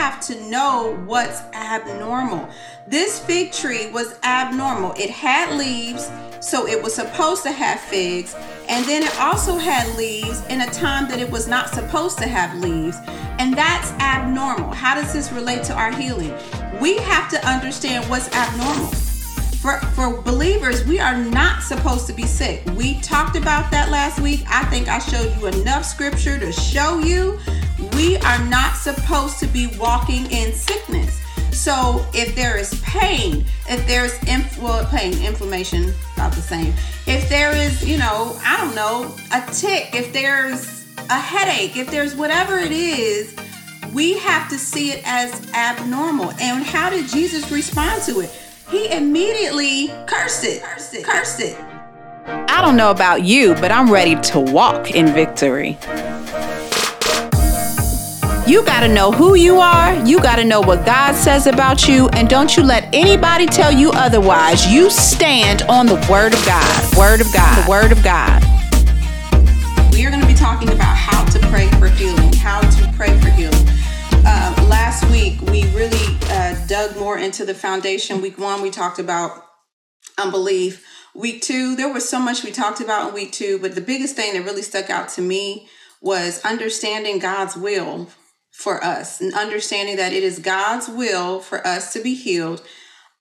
have to know what's abnormal. This fig tree was abnormal. It had leaves, so it was supposed to have figs, and then it also had leaves in a time that it was not supposed to have leaves. And that's abnormal. How does this relate to our healing? We have to understand what's abnormal for, for believers, we are not supposed to be sick. We talked about that last week. I think I showed you enough scripture to show you we are not supposed to be walking in sickness. So if there is pain, if there's inf- well, pain, inflammation, about the same. If there is, you know, I don't know, a tick, if there's a headache, if there's whatever it is, we have to see it as abnormal. And how did Jesus respond to it? He immediately cursed it, cursed it, cursed it. I don't know about you, but I'm ready to walk in victory. You got to know who you are. You got to know what God says about you. And don't you let anybody tell you otherwise. You stand on the Word of God. Word of God. The Word of God. We are going to be talking about how to pray for healing. How to pray for healing. Uh, last week, we really dug more into the foundation. Week one, we talked about unbelief. Week two, there was so much we talked about in week two, but the biggest thing that really stuck out to me was understanding God's will for us and understanding that it is God's will for us to be healed.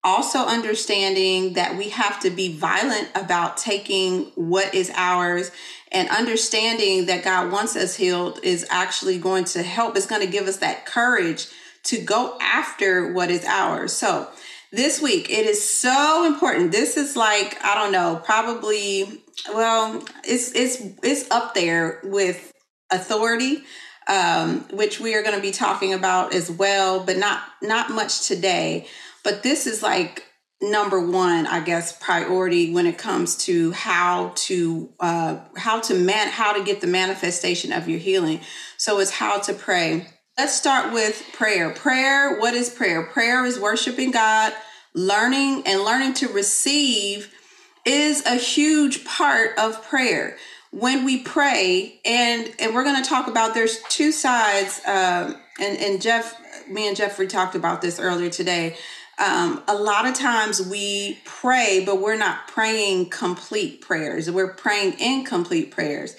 Also, understanding that we have to be violent about taking what is ours and understanding that God wants us healed is actually going to help. It's going to give us that courage to go after what is ours. So, this week it is so important. This is like, I don't know, probably well, it's it's it's up there with authority. Um, which we are going to be talking about as well, but not not much today. But this is like number one, I guess, priority when it comes to how to uh, how to man how to get the manifestation of your healing. So it's how to pray. Let's start with prayer. Prayer, what is prayer? Prayer is worshiping God, learning and learning to receive is a huge part of prayer. When we pray, and and we're going to talk about there's two sides. Um, and and Jeff, me and Jeffrey talked about this earlier today um, a lot of times we pray, but we're not praying complete prayers. We're praying incomplete prayers.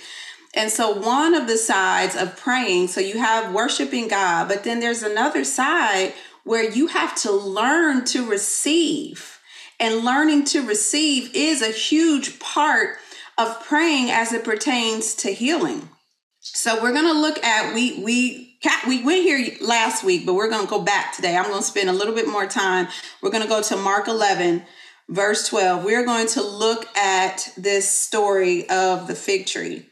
And so, one of the sides of praying, so you have worshiping God, but then there's another side where you have to learn to receive. And learning to receive is a huge part of praying as it pertains to healing. So we're going to look at we we we went here last week, but we're going to go back today. I'm going to spend a little bit more time. We're going to go to Mark 11 verse 12. We're going to look at this story of the fig tree.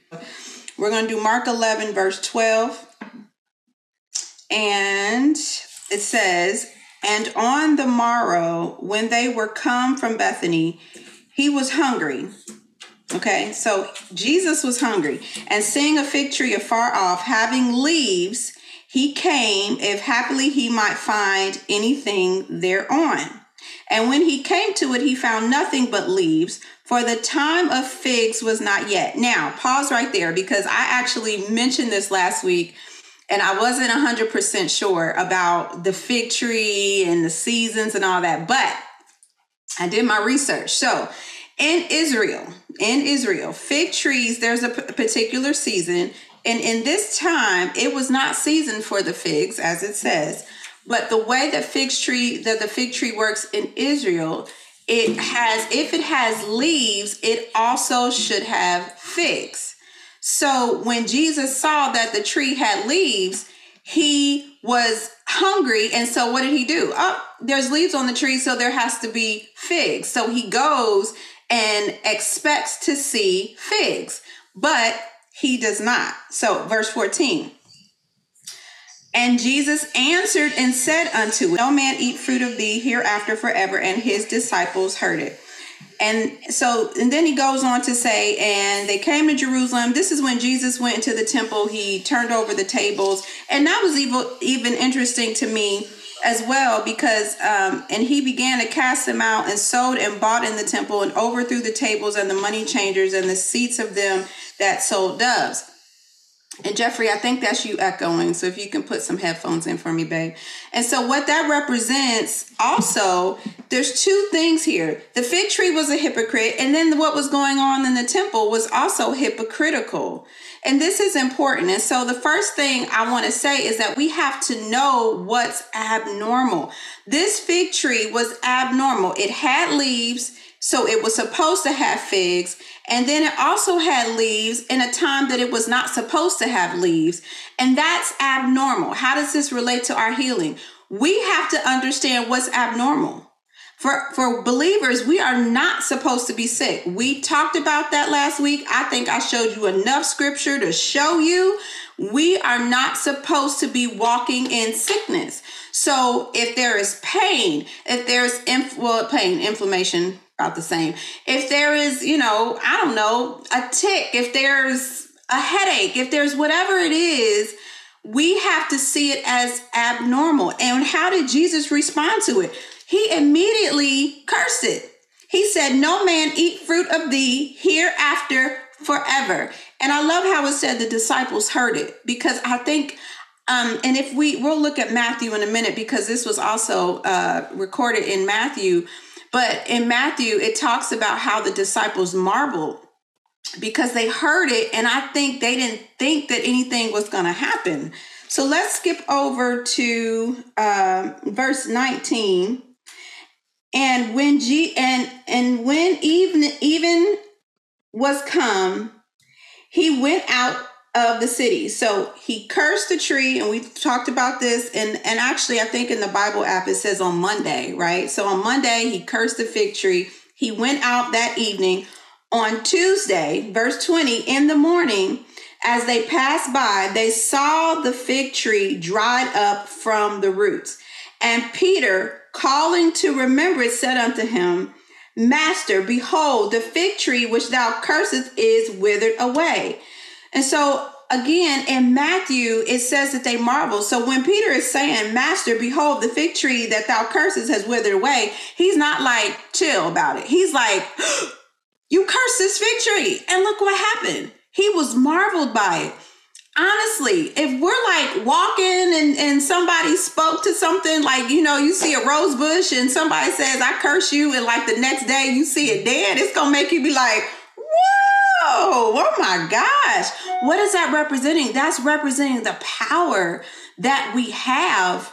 We're going to do Mark 11 verse 12. And it says, "And on the morrow when they were come from Bethany, he was hungry." Okay, so Jesus was hungry, and seeing a fig tree afar off, having leaves, he came, if happily he might find anything thereon. And when he came to it, he found nothing but leaves, for the time of figs was not yet. Now, pause right there because I actually mentioned this last week and I wasn't 100% sure about the fig tree and the seasons and all that, but I did my research. So, in Israel, in Israel, fig trees, there's a p- particular season. And in this time, it was not season for the figs, as it says. But the way that fig tree, that the fig tree works in Israel, it has, if it has leaves, it also should have figs. So when Jesus saw that the tree had leaves, he was hungry. And so what did he do? Oh, there's leaves on the tree, so there has to be figs. So he goes and expects to see figs, but he does not. So, verse 14. And Jesus answered and said unto it, No man eat fruit of thee hereafter forever. And his disciples heard it. And so, and then he goes on to say, and they came to Jerusalem. This is when Jesus went into the temple. He turned over the tables. And that was even, even interesting to me as well because um, and he began to cast them out and sold and bought in the temple and overthrew the tables and the money changers and the seats of them that sold doves And Jeffrey, I think that's you echoing. So if you can put some headphones in for me, babe. And so what that represents also, there's two things here. The fig tree was a hypocrite, and then what was going on in the temple was also hypocritical. And this is important. And so the first thing I want to say is that we have to know what's abnormal. This fig tree was abnormal. It had leaves, so it was supposed to have figs. And then it also had leaves in a time that it was not supposed to have leaves. And that's abnormal. How does this relate to our healing? We have to understand what's abnormal. For, for believers, we are not supposed to be sick. We talked about that last week. I think I showed you enough scripture to show you we are not supposed to be walking in sickness. So if there is pain, if there's inf- well, pain, inflammation, about the same. If there is, you know, I don't know, a tick, if there's a headache, if there's whatever it is, we have to see it as abnormal. And how did Jesus respond to it? He immediately cursed it. He said, No man eat fruit of thee hereafter forever. And I love how it said the disciples heard it because I think um, and if we we'll look at Matthew in a minute because this was also uh, recorded in Matthew. But in Matthew, it talks about how the disciples marveled because they heard it, and I think they didn't think that anything was going to happen. So let's skip over to uh, verse 19. And when G and and when even even was come, he went out of the city. So he cursed the tree, and we talked about this. And and actually, I think in the Bible app it says on Monday, right? So on Monday he cursed the fig tree. He went out that evening. On Tuesday, verse 20, in the morning, as they passed by, they saw the fig tree dried up from the roots. And Peter, calling to remember it, said unto him, Master, behold, the fig tree which thou cursest is withered away. And so again in Matthew, it says that they marvel. So when Peter is saying, Master, behold, the fig tree that thou curses has withered away, he's not like chill about it. He's like, You cursed this fig tree, and look what happened. He was marveled by it. Honestly, if we're like walking and, and somebody spoke to something like, you know, you see a rose bush and somebody says, I curse you, and like the next day you see it dead, it's gonna make you be like, Oh, oh my gosh. What is that representing? That's representing the power that we have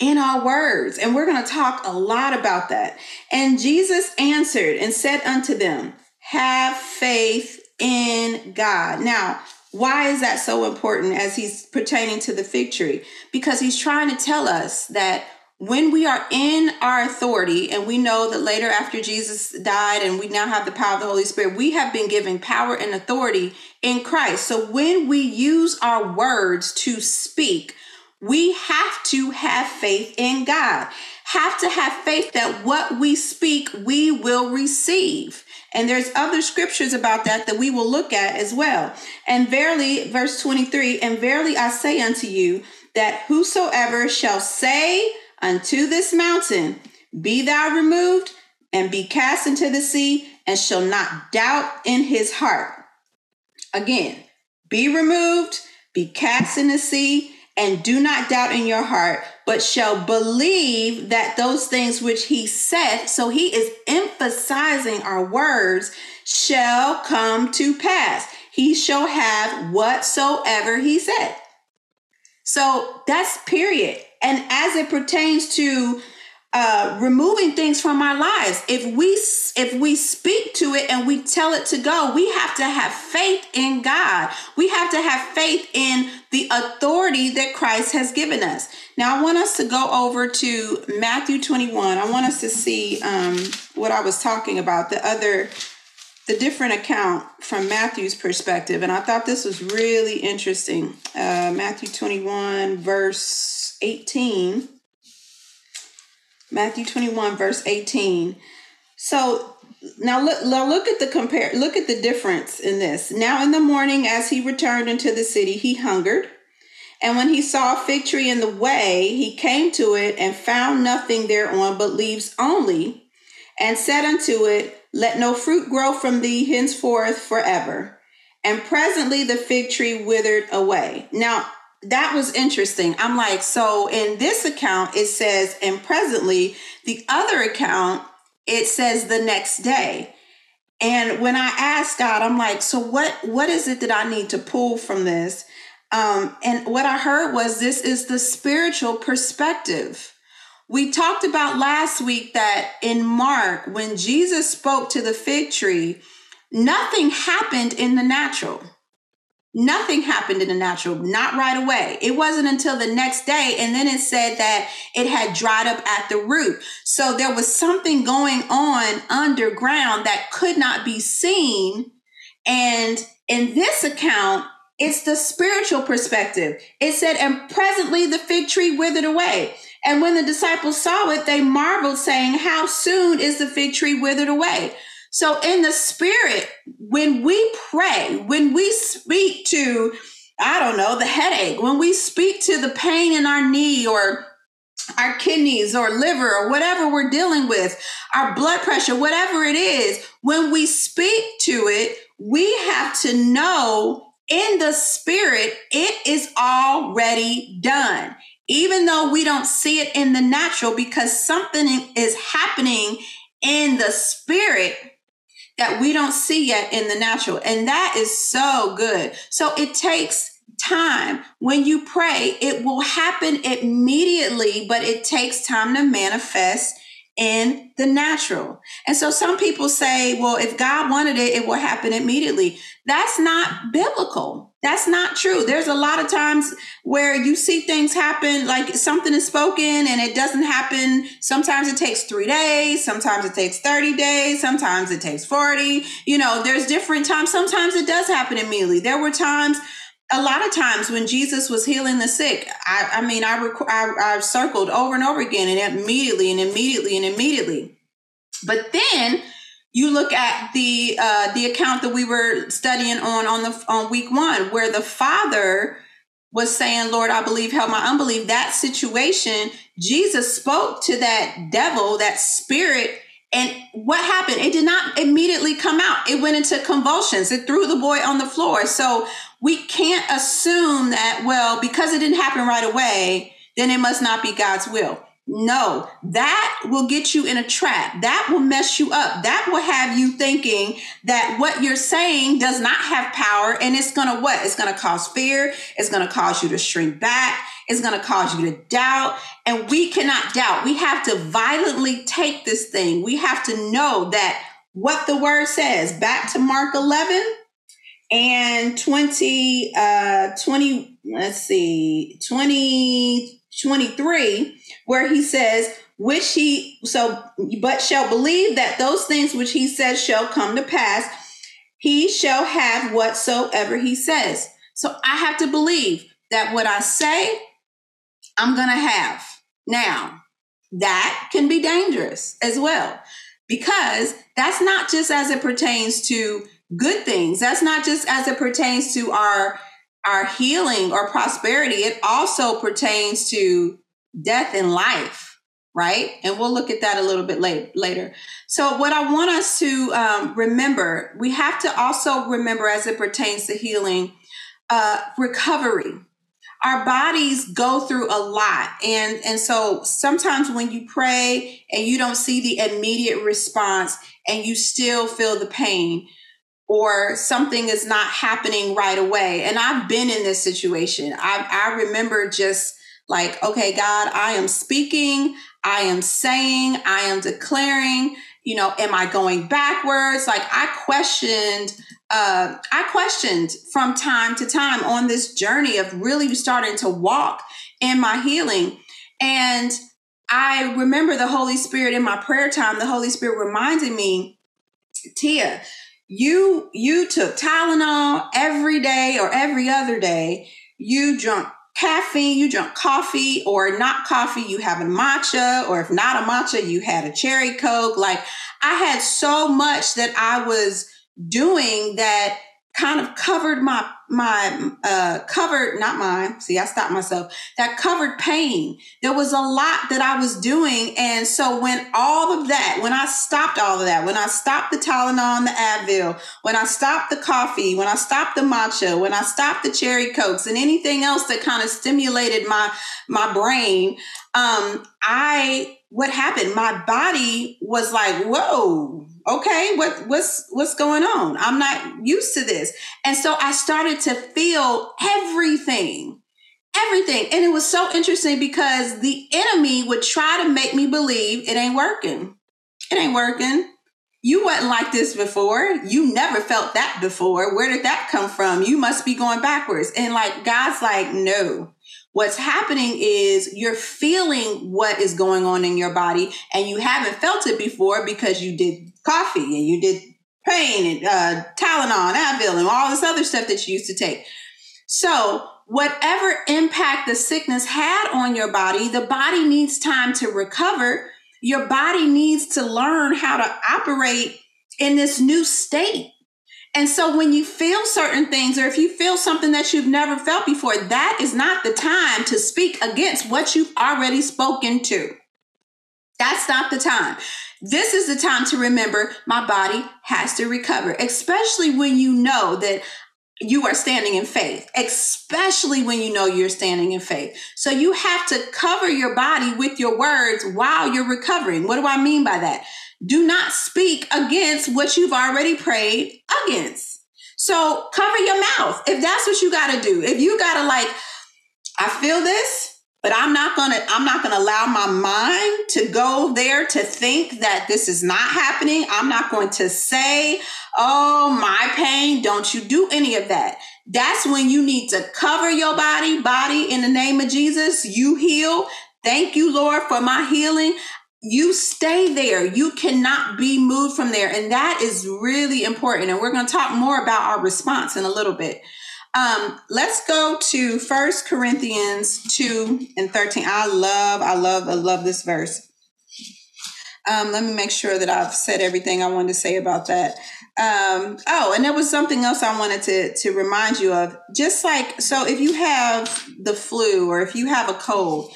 in our words. And we're going to talk a lot about that. And Jesus answered and said unto them, Have faith in God. Now, why is that so important as he's pertaining to the fig tree? Because he's trying to tell us that when we are in our authority, and we know that later after Jesus died and we now have the power of the Holy Spirit, we have been given power and authority in Christ. So when we use our words to speak, we have to have faith in God. Have to have faith that what we speak, we will receive. And there's other scriptures about that that we will look at as well. And verily, verse 23, and verily I say unto you that whosoever shall say, unto this mountain, Be thou removed and be cast into the sea, and shall not doubt in his heart. Again, be removed, be cast in the sea, and do not doubt in your heart, but shall believe that those things which he said, so he is emphasizing our words, shall come to pass. He shall have whatsoever he said. So that's period. And as it pertains to uh, removing things from our lives, if we if we speak to it and we tell it to go, we have to have faith in God. We have to have faith in the authority that Christ has given us. Now, I want us to go over to Matthew 21. I want us to see um, what I was talking about, the other the different account from Matthew's perspective. And I thought this was really interesting. Uh, Matthew 21, verse 18. Matthew 21, verse 18. So now look, now look at the compare, look at the difference in this. Now in the morning, as he returned into the city, he hungered. And when he saw a fig tree in the way, he came to it and found nothing thereon but leaves only, and said unto it, let no fruit grow from thee henceforth forever. and presently the fig tree withered away. Now, that was interesting. I'm like, so in this account, it says, and presently, the other account, it says the next day. And when I asked God, I'm like, so what what is it that I need to pull from this? Um, and what I heard was this is the spiritual perspective. We talked about last week that in Mark, when Jesus spoke to the fig tree, nothing happened in the natural. Nothing happened in the natural, not right away. It wasn't until the next day. And then it said that it had dried up at the root. So there was something going on underground that could not be seen. And in this account, it's the spiritual perspective. It said, and presently the fig tree withered away. And when the disciples saw it, they marveled, saying, How soon is the fig tree withered away? So, in the spirit, when we pray, when we speak to, I don't know, the headache, when we speak to the pain in our knee or our kidneys or liver or whatever we're dealing with, our blood pressure, whatever it is, when we speak to it, we have to know in the spirit, it is already done. Even though we don't see it in the natural, because something is happening in the spirit that we don't see yet in the natural. And that is so good. So it takes time. When you pray, it will happen immediately, but it takes time to manifest in the natural. And so some people say, well, if God wanted it, it will happen immediately. That's not biblical. That's not true. There's a lot of times where you see things happen, like something is spoken and it doesn't happen. Sometimes it takes three days, sometimes it takes 30 days, sometimes it takes 40. You know, there's different times. Sometimes it does happen immediately. There were times a lot of times when Jesus was healing the sick, I, I mean, I, rec- I, I circled over and over again and immediately and immediately and immediately. But then you look at the uh, the account that we were studying on on the on week one, where the father was saying, "Lord, I believe, help my unbelief." That situation, Jesus spoke to that devil, that spirit, and what happened? It did not immediately come out. It went into convulsions. It threw the boy on the floor. So we can't assume that, well, because it didn't happen right away, then it must not be God's will. No, that will get you in a trap. That will mess you up. That will have you thinking that what you're saying does not have power and it's going to what? It's going to cause fear. It's going to cause you to shrink back. It's going to cause you to doubt. And we cannot doubt. We have to violently take this thing. We have to know that what the word says. Back to Mark 11 and 20 uh 20 let's see 20 23 where he says which he so but shall believe that those things which he says shall come to pass he shall have whatsoever he says so i have to believe that what i say i'm going to have now that can be dangerous as well because that's not just as it pertains to good things. That's not just as it pertains to our our healing or prosperity. It also pertains to death and life, right? And we'll look at that a little bit late, later. So, what I want us to um, remember, we have to also remember as it pertains to healing, uh, recovery. Our bodies go through a lot, and and so sometimes when you pray and you don't see the immediate response, and you still feel the pain or something is not happening right away. And I've been in this situation. I, I remember just like, okay, God, I am speaking, I am saying, I am declaring, you know, am I going backwards? Like I questioned, uh, I questioned from time to time on this journey of really starting to walk in my healing. And I remember the Holy Spirit in my prayer time, the Holy Spirit reminded me, Tia, you you took Tylenol every day or every other day. You drunk caffeine, you drunk coffee or not coffee, you have a matcha, or if not a matcha, you had a cherry coke. Like I had so much that I was doing that kind of covered my my uh, covered, not mine. See, I stopped myself. That covered pain. There was a lot that I was doing, and so when all of that, when I stopped all of that, when I stopped the Tylenol and the Advil, when I stopped the coffee, when I stopped the matcha, when I stopped the cherry cokes, and anything else that kind of stimulated my my brain, um, I what happened? My body was like, whoa okay what what's what's going on? I'm not used to this. And so i started to feel everything everything. And it was so interesting because the enemy would try to make me believe it ain't working. It ain't working. You wasn't like this before. You never felt that before. Where did that come from? You must be going backwards. And like god's like no. What's happening is you're feeling what is going on in your body and you haven't felt it before because you did coffee and you did pain and uh, Tylenol and Advil and all this other stuff that you used to take. So, whatever impact the sickness had on your body, the body needs time to recover. Your body needs to learn how to operate in this new state. And so when you feel certain things, or if you feel something that you've never felt before, that is not the time to speak against what you've already spoken to. That's not the time. This is the time to remember my body has to recover, especially when you know that you are standing in faith, especially when you know you're standing in faith. So you have to cover your body with your words while you're recovering. What do I mean by that? Do not speak against what you've already prayed against. So cover your mouth if that's what you got to do. If you got to like, I feel this, but i'm not gonna i'm not gonna allow my mind to go there to think that this is not happening. I'm not going to say oh my pain don't you do any of that. That's when you need to cover your body body in the name of jesus. You heal. Thank you lord for my healing. You stay there. You cannot be moved from there. And that is really important. And we're going to talk more about our response in a little bit um, let's go to First Corinthians 2 and 13. I love, I love, I love this verse. Um, let me make sure that I've said everything I wanted to say about that. Um, oh, and there was something else I wanted to to remind you of. Just like so, if you have the flu or if you have a cold,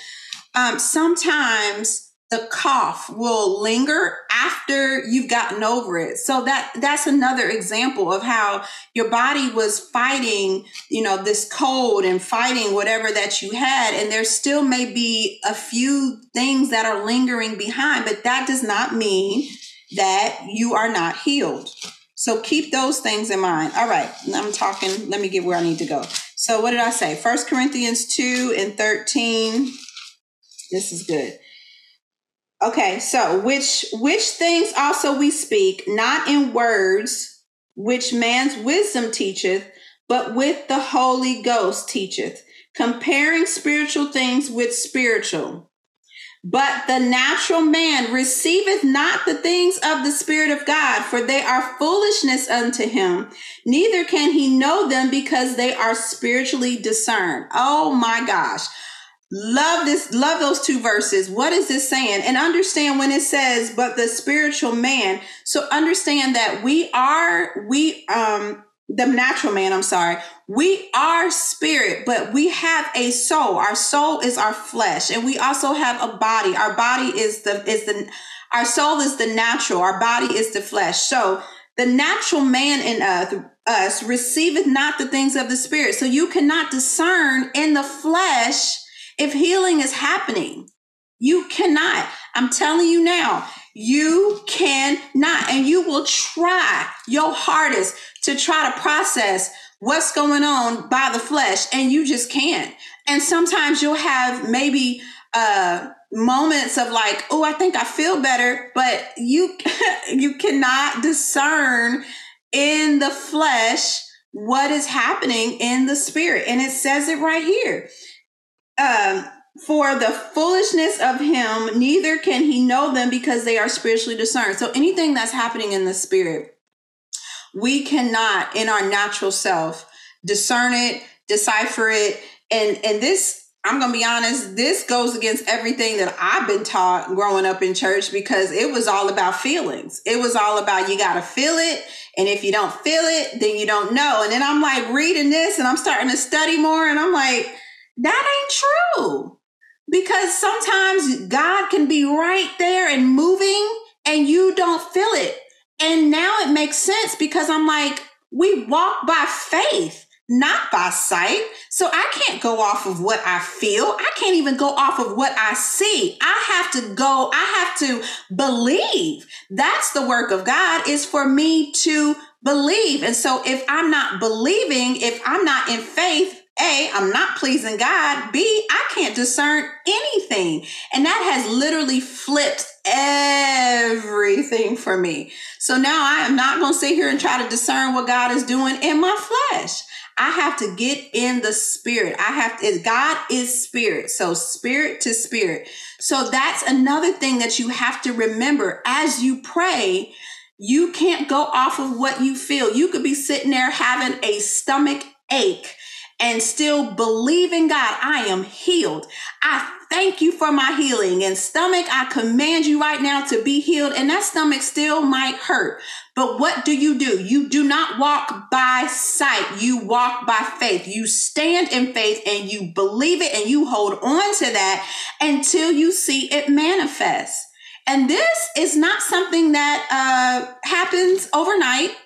um, sometimes the cough will linger after you've gotten over it. So that that's another example of how your body was fighting you know this cold and fighting whatever that you had. And there still may be a few things that are lingering behind but that does not mean that you are not healed. So keep those things in mind. All right i'm talking. Let me get where i need to go. So what did i say? First corinthians 2 and 13 this is good Okay, so which which things also we speak, not in words which man's wisdom teacheth, but with the Holy Ghost teacheth, comparing spiritual things with spiritual. But the natural man receiveth not the things of the Spirit of God, for they are foolishness unto him. Neither can he know them because they are spiritually discerned. Oh my gosh. Love this, love those two verses. What is this saying? And understand when it says, but the spiritual man. So understand that we are, we, um, the natural man, I'm sorry. We are spirit, but we have a soul. Our soul is our flesh, and we also have a body. Our body is the, is the, our soul is the natural, our body is the flesh. So the natural man in us, us receiveth not the things of the spirit. So you cannot discern in the flesh if healing is happening. You cannot. I'm telling you now, you cannot. And you will try your hardest to try to process what's going on by the flesh, and you just can't. And sometimes you'll have maybe uh moments of like, oh, I think I feel better, but you you cannot discern in the flesh what is happening in the spirit. And it says it right here um, for the foolishness of him, neither can he know them because they are spiritually discerned. So anything that's happening in the spirit, we cannot in our natural self discern it, decipher it. And and this I'm to be honest, this goes against everything that I've been taught growing up in church because it was all about feelings. It was all about you got to feel it. And if you don't feel it, then you don't know. And then I'm like reading this and I'm starting to study more and I'm like, that ain't true. Because sometimes God can be right there and moving and you don't feel it. And now it makes sense because I'm like, we walk by faith not by sight. So I can't go off of what I feel. I can't even go off of what I see. I have to go, I have to believe. That's the work of God is for me to believe. And so if I'm not believing, if I'm not in faith, a, I'm not pleasing God. B, I can't discern anything. And that has literally flipped everything for me. So now I am not going to sit here and try to discern what God is doing in my flesh. I have to get in the spirit. I have to, God is spirit. So spirit to spirit. So that's another thing that you have to remember as you pray. You can't go off of what you feel. You could be sitting there having a stomach ache and still believe in God. I am healed. I thank you for my healing. And stomach, I command you right now to be healed. And that stomach still might hurt. But what do you do? You do not walk by sight. You walk by faith. You stand in faith and you believe it and you hold on to that until you see it manifest. And this is not something that uh, happens overnight.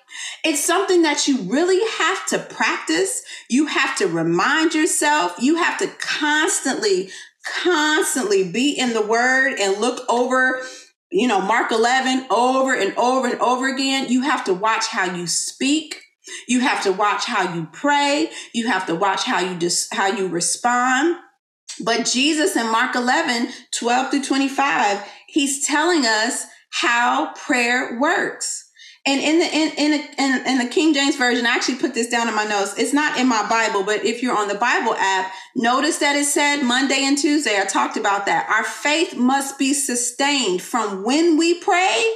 It's something that you really have to practice. You have to remind yourself. You have to constantly, constantly be in the word and look over you know, Mark 11 over and over and over again. You have to watch how you speak. You have to watch how you pray. You have to watch how you just, how you respond. But Jesus in Mark 11, 12 through 25, he's telling us how prayer works. And in the in in, in in the King James version, I actually put this down in my notes. It's not in my Bible, but if you're on the Bible app, notice that it said Monday and Tuesday. I talked about that. Our faith must be sustained from when we pray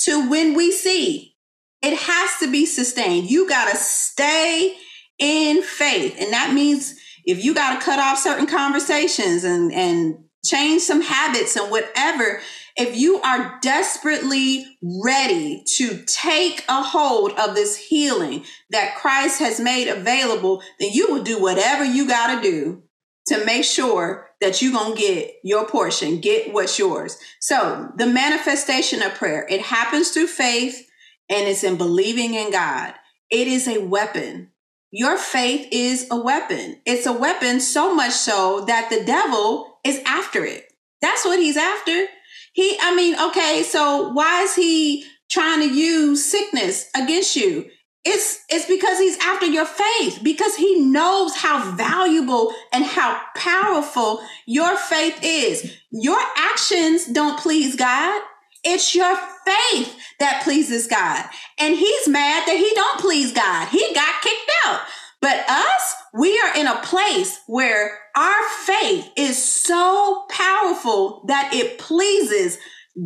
to when we see. It has to be sustained. You got to stay in faith. And that means if you got to cut off certain conversations and and change some habits and whatever, if you are desperately ready to take a hold of this healing that Christ has made available, then you will do whatever you got to do to make sure that you're going to get your portion, get what's yours. So, the manifestation of prayer, it happens through faith and it's in believing in God. It is a weapon. Your faith is a weapon. It's a weapon so much so that the devil is after it. That's what he's after. He, I mean, okay, so why is he trying to use sickness against you? It's it's because he's after your faith because he knows how valuable and how powerful your faith is. Your actions don't please God. It's your faith that pleases God. And he's mad that he don't please God. He got kicked out. But us, we are in a place where our faith is so powerful that it pleases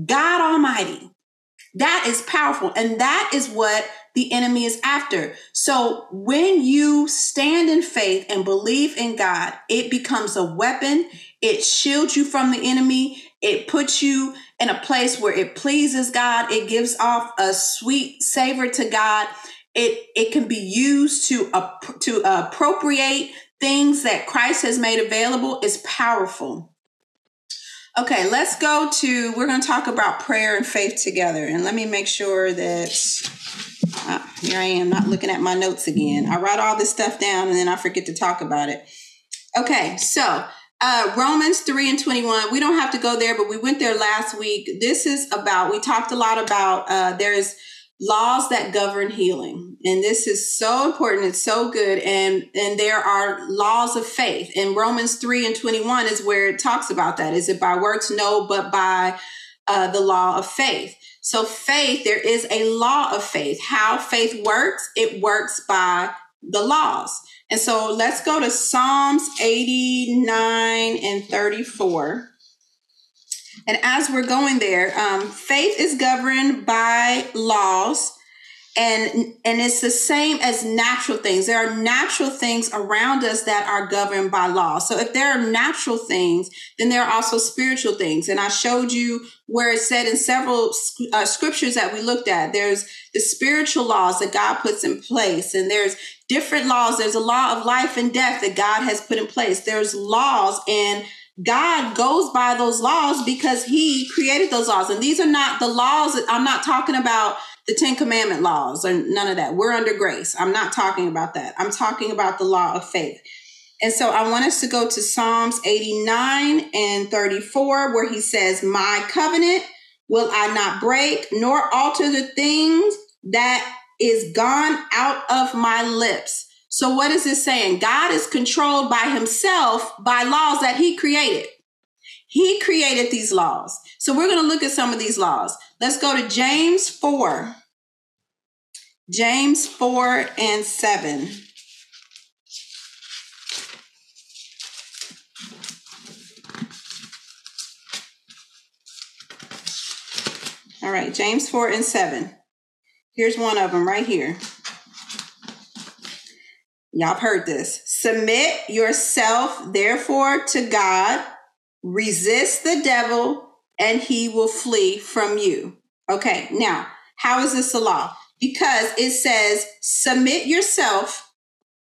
God Almighty. That is powerful. And that is what the enemy is after. So when you stand in faith and believe in God, it becomes a weapon. It shields you from the enemy. It puts you in a place where it pleases God. It gives off a sweet savor to God it it can be used to uh, to appropriate things that Christ has made available is powerful. Okay, let's go to we're going to talk about prayer and faith together. And let me make sure that uh, here I am not looking at my notes again. I write all this stuff down and then I forget to talk about it. Okay, so uh, Romans 3 and 21, we don't have to go there, but we went there last week. This is about, we talked a lot about uh, there's laws that govern healing. And this is so important. It's so good. And and there are laws of faith. In romans 3 and 21 is where it talks about that. Is it by works? No but by uh, the law of faith. So faith there is a law of faith. How faith works? It works by the laws. And so let's go to psalms 89 and 34 and as we're going there, um, faith is governed by laws. and and it's the same as natural things. There are natural things around us that are governed by law. So if there are natural things then there are also spiritual things. And i showed you where it said in several uh, scriptures that we looked at. There's the spiritual laws that god puts in place and there's different laws. There's a law of life and death that god has put in place. There's laws and God goes by those laws because he created those laws. And these are not the laws. I'm not talking about the Ten Commandment laws or none of that. We're under grace. I'm not talking about that. I'm talking about the law of faith. And so I want us to go to Psalms 89 and 34, where he says, My covenant will I not break, nor alter the things that is gone out of my lips. So, what is this saying? God is controlled by himself by laws that he created. He created these laws. So, we're going to look at some of these laws. Let's go to James 4. James 4 and 7. All right, James 4 and 7. Here's one of them right here. Y'all heard this. Submit yourself, therefore, to God. Resist the devil, and he will flee from you. Okay, now, how is this a law? Because it says, submit yourself,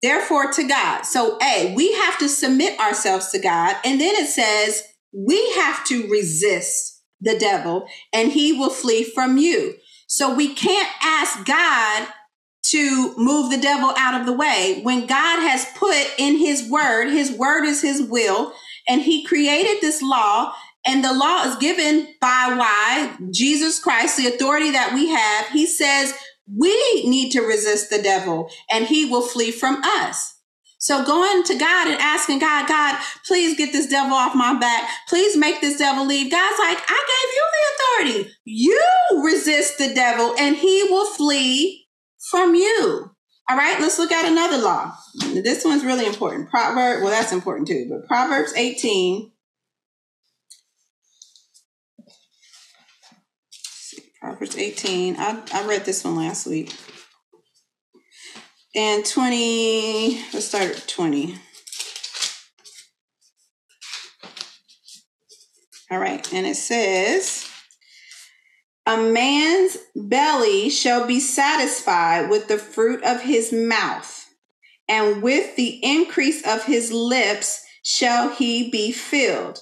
therefore, to God. So, A, we have to submit ourselves to God. And then it says, we have to resist the devil, and he will flee from you. So, we can't ask God to move the devil out of the way when God has put in his word, his word is his will, and he created this law and the law is given by why Jesus Christ, the authority that we have, he says we need to resist the devil and he will flee from us. So going to God and asking God, God, please get this devil off my back. Please make this devil leave. God's like, I gave you the authority. You resist the devil and he will flee from you. All right, let's look at another law. This one's really important. Proverb, well, that's important too, but Proverbs 18 Proverbs 18. I, I read this one last week. And 20, let's start at 20. All right, and it says, A man's belly shall be satisfied with the fruit of his mouth, and with the increase of his lips shall he be filled.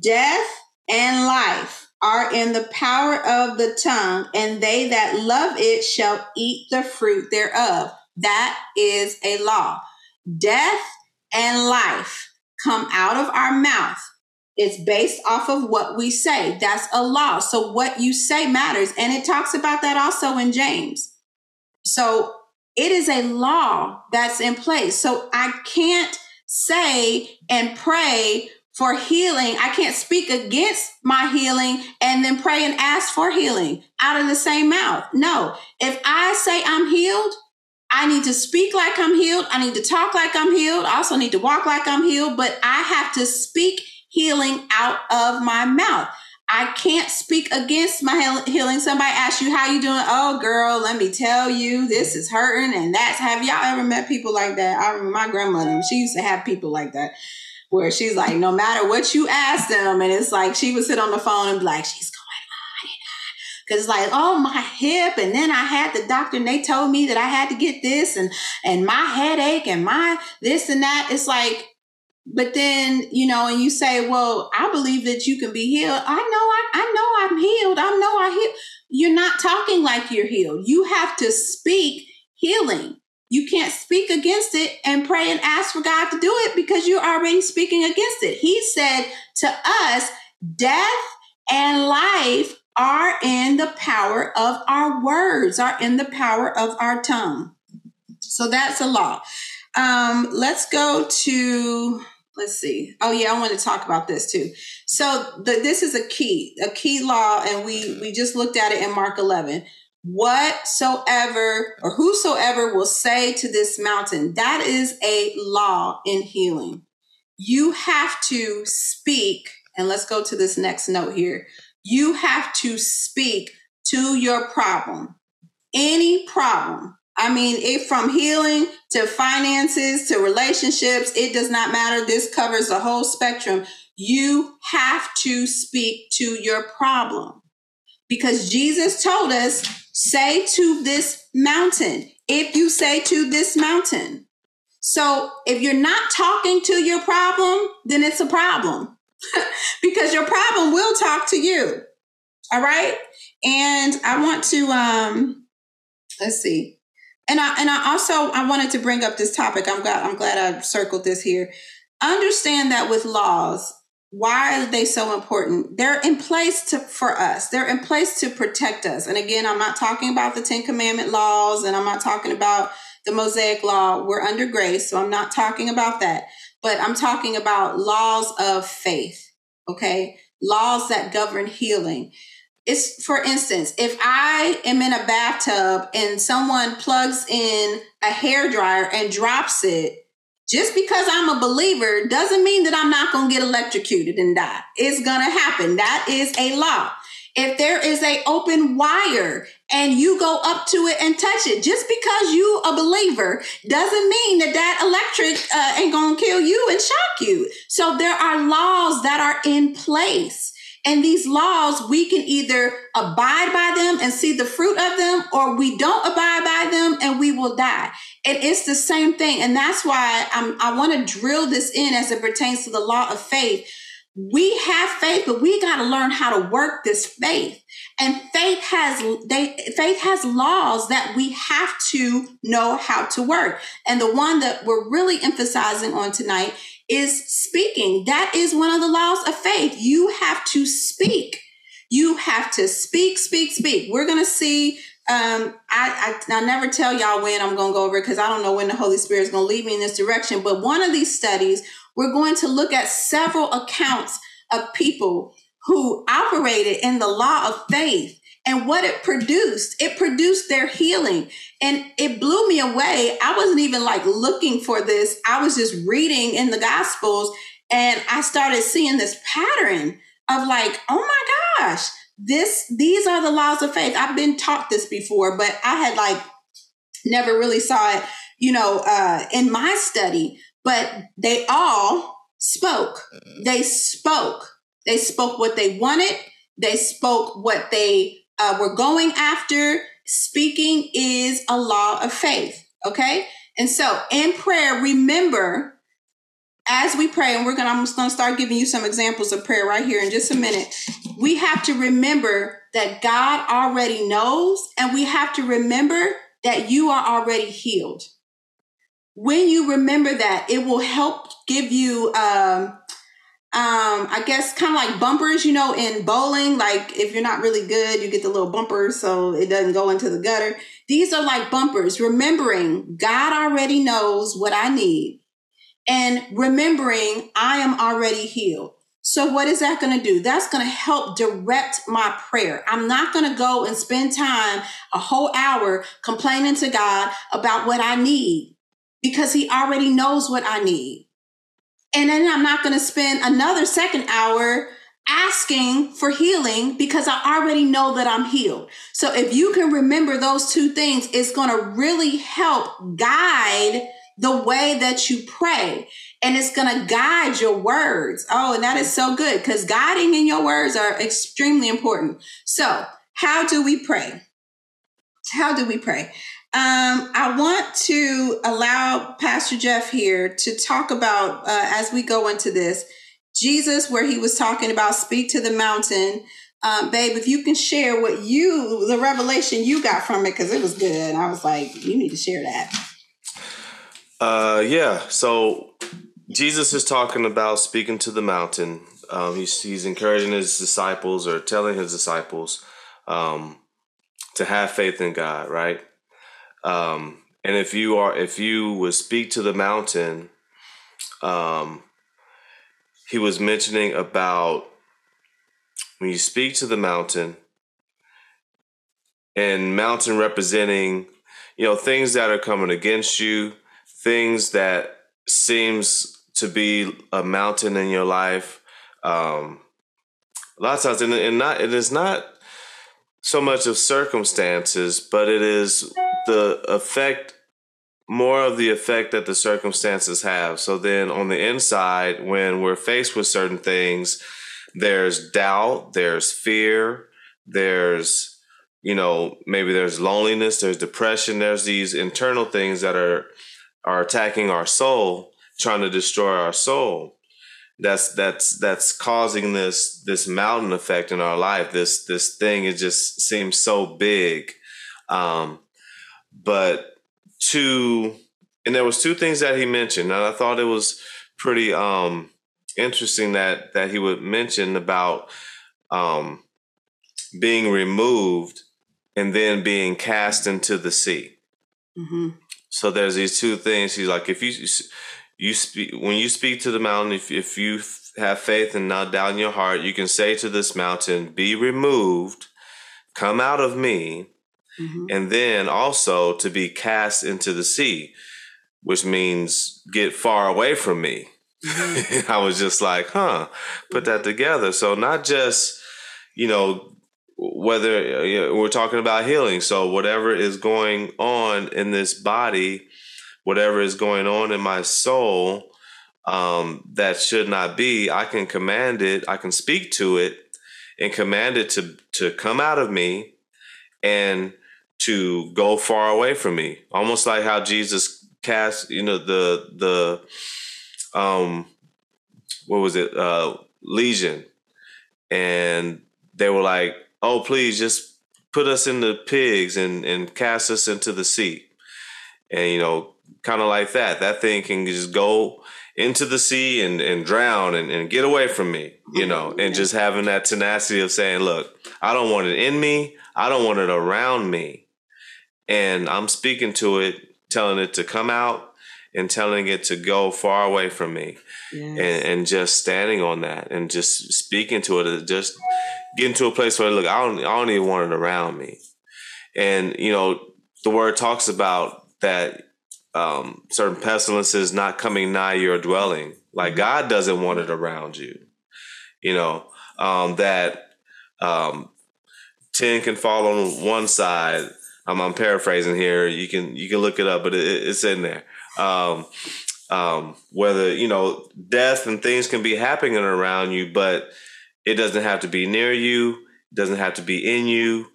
Death and life are in the power of the tongue, and they that love it shall eat the fruit thereof. That is a law. Death and life come out of our mouth. It's based off of what we say. That's a law. So what you say matters. And it talks about that also in James. So it is a law that's in place. So I can't say and pray for healing. I can't speak against my healing and then pray and ask for healing out of the same mouth. No, if I say I'm healed, I need to speak like I'm healed. I need to talk like I'm healed. I also need to walk like I'm healed, but I have to speak healing out of my mouth. I can't speak against my healing. Somebody asks you how you doing. Oh, girl, let me tell you, this is hurting, and that's. Have y'all ever met people like that? I remember my grandmother. She used to have people like that where she's like, no matter what you ask them, and it's like she would sit on the phone and be like, she's going on and on. Cause it's like, oh, my hip, and then I had the doctor and they told me that I had to get this and and my headache and my this and that. It's like, but then, you know, and you say, Well, I believe that you can be healed. I know I I know I'm healed. I know I heal. You're not talking like you're healed. You have to speak healing. You can't speak against it and pray and ask for God to do it because you're already speaking against it. He said to us, death and life are in the power of our words, are in the power of our tongue. So that's a law. Um, let's go to let's see. Oh yeah, I want to talk about this too. So the, this is a key, a key law, and we we just looked at it in Mark 11 whatsoever or whosoever will say to this mountain, that is a law in healing. You have to speak, and let's go to this next note here. You have to speak to your problem. any problem. I mean, it from healing to finances to relationships, it does not matter. This covers the whole spectrum. You have to speak to your problem because Jesus told us, say to this mountain, if you say to this mountain. So if you're not talking to your problem, then it's a problem because your problem will talk to you. All right. And I want to, um, let's see. And I, and I also, I wanted to bring up this topic. I'm glad, I'm glad I circled this here. Understand that with laws, why are they so important? They're in place to for us. They're in place to protect us. And again, I'm not talking about the 10 commandment laws and I'm not talking about the Mosaic law. We're under grace, so I'm not talking about that. But I'm talking about laws of faith, okay? Laws that govern healing. It's for instance, if I am in a bathtub and someone plugs in a hair dryer and drops it, just because I'm a believer doesn't mean that I'm not going to get electrocuted and die. It's going to happen. That is a law. If there is a open wire and you go up to it and touch it, just because you a believer doesn't mean that that electric uh, ain't going to kill you and shock you. So there are laws that are in place. And these laws, we can either abide by them and see the fruit of them, or we don't abide by them and we will die. And it's the same thing. And that's why I'm, I want to drill this in as it pertains to the law of faith. We have faith, but we got to learn how to work this faith. And faith has they faith has laws that we have to know how to work. And the one that we're really emphasizing on tonight is speaking. That is one of the laws of faith. You have to speak. You have to speak, speak, speak. We're going to see. Um, I, I, I never tell y'all when I'm going to go over because I don't know when the Holy Spirit is going to lead me in this direction. But one of these studies, we're going to look at several accounts of people who operated in the law of faith and what it produced it produced their healing. And it blew me away. I wasn't even like looking for this. I was just reading in the gospels and i started seeing this pattern of like oh my gosh this these are the laws of faith. I've been taught this before but i had like never really saw it you know uh in my study. But they all spoke. They spoke. They spoke what they wanted. They spoke what they uh, we're going after. Speaking is a law of faith. Okay. And so in prayer, remember as we pray, and we're gonna, I'm just gonna start giving you some examples of prayer right here in just a minute. We have to remember that God already knows, and we have to remember that you are already healed. When you remember that, it will help give you um, um i guess kind of like bumpers you know in bowling like if you're not really good you get the little bumpers so it doesn't go into the gutter. These are like bumpers. Remembering god already knows what i need. And remembering i am already healed. So what is that going to do? That's going to help direct my prayer. I'm not going to go and spend time a whole hour complaining to god about what i need because he already knows what i need and then I'm not going to spend another second hour asking for healing because I already know that I'm healed. So if you can remember those two things, it's going to really help guide the way that you pray. And it's going to guide your words. Oh, and that is so good because guiding in your words are extremely important. So, how do we pray? How do we pray? Um, I want to allow Pastor Jeff here to talk about, uh, as we go into this, Jesus, where he was talking about speak to the mountain. Um, babe, if you can share what you, the revelation you got from it, because it was good. I was like, you need to share that. Uh, yeah. So Jesus is talking about speaking to the mountain. Um, he's, he's encouraging his disciples or telling his disciples um, to have faith in God, right? Um, and if you are, if you would speak to the mountain, um, he was mentioning about when you speak to the mountain, and mountain representing, you know, things that are coming against you, things that seems to be a mountain in your life. Um, a lot of times, and, and not, it is not so much of circumstances, but it is the effect more of the effect that the circumstances have. So then on the inside, when we're faced with certain things, there's doubt, there's fear, there's, you know, maybe there's loneliness, there's depression, there's these internal things that are are attacking our soul, trying to destroy our soul. That's that's that's causing this this mountain effect in our life. This this thing it just seems so big. Um, but two and there was two things that he mentioned and i thought it was pretty um interesting that that he would mention about um being removed and then being cast into the sea. Mm-hmm. so there's these two things. He's like if you you speak when you speak to the mountain if, if you have faith and not doubt in your heart you can say to this mountain be removed. Come out of me mm-hmm. and then also to be cast into the sea, which means get far away from me. Mm-hmm. I was just like, huh, put that together. So not just, you know, whether you know, we're talking about healing. So whatever is going on in this body, whatever is going on in my soul, um, that should not be, I can command it. I can speak to it and command it to to come out of me and to go far away from me. Almost like how Jesus cast, you know, the the um what was it? Uh Legion. And they were like, "Oh, please just put us in the pigs and and cast us into the sea." And you know, kind of like that. That thing can just go into the sea and, and drown and, and get away from me, you know, and just having that tenacity of saying, look, I don't want it in me. I don't want it around me and I'm speaking to it, telling it to come out and telling it to go far away from me. Yes. And, and, just standing on that and just speaking to it, just getting to a place where look, I don't, I don't even want it around me. And you know, the word talks about that um, certain pestilences not coming nigh your dwelling. Like mm-hmm. God doesn't want it around you. You know um, that um, ten can fall on one side, I'm, paraphrasing here. You can you can look it up, but it, it's in there. Um, um, whether you know death and things can be happening around you, but it doesn't have to be near you. It doesn't have to be in you,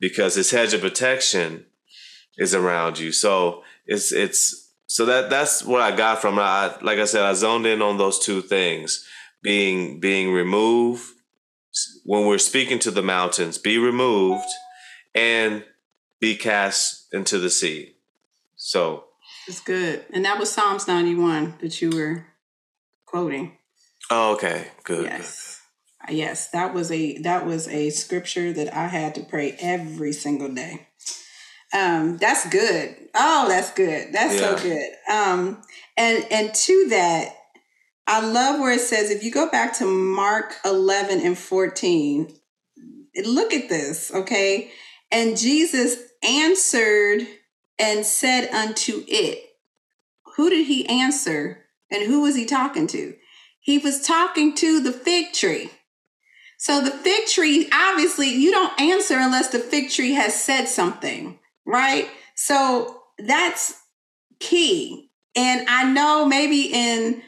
because His hedge of protection is around you. So it's it's so that that's what I got from. I, like I said, I zoned in on those two things: being being removed when we're speaking to the mountains, be removed, and be cast into the sea. So it's good. And that was Psalms 91 that you were quoting. Oh, okay. Good. Yes. Good. Yes, that was a that was a scripture that I had to pray every single day. Um, that's good. Oh, that's good. That's yeah. so good. Um, and and to that, I love where it says if you go back to Mark 11 and 14, look at this, okay? And Jesus answered and said unto it, Who did he answer? And who was he talking to? He was talking to the fig tree. So the fig tree, obviously, you don't answer unless the fig tree has said something, right? So that's key. And I know maybe in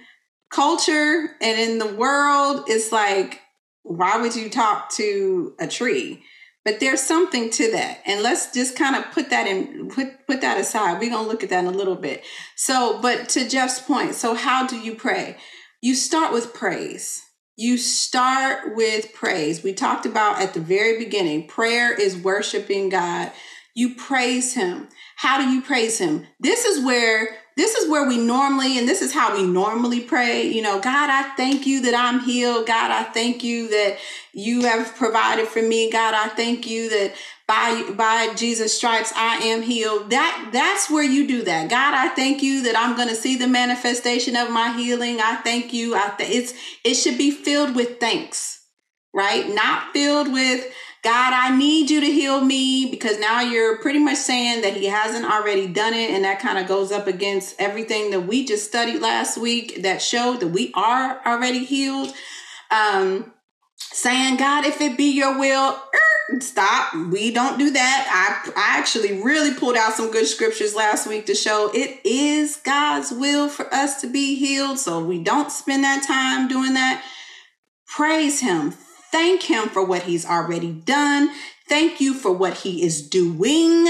culture and in the world, it's like, why would you talk to a tree? But there's something to that. And let's just kind of put that in put put that aside. We're to look at that in a little bit. So, but to Jeff's point, so how do you pray? You start with praise. You start with praise. We talked about at the very beginning, prayer is worshiping God. You praise him. How do you praise him? This is where this is where we normally, and this is how we normally pray. You know, God, I thank you that I'm healed. God, I thank you that you have provided for me. God, I thank you that by by Jesus stripes I am healed. That that's where you do that. God, I thank you that I'm going to see the manifestation of my healing. I thank you. I th- it's it should be filled with thanks, right? Not filled with God, I need you to heal me because now you're pretty much saying that he hasn't already done it. And that kind of goes up against everything that we just studied last week that showed that we are already healed. Um, saying, God, if it be your will, er, stop. We don't do that. I I actually really pulled out some good scriptures last week to show it is God's will for us to be healed. So we don't spend that time doing that. Praise him. Thank him for what he's already done. Thank you for what he is doing.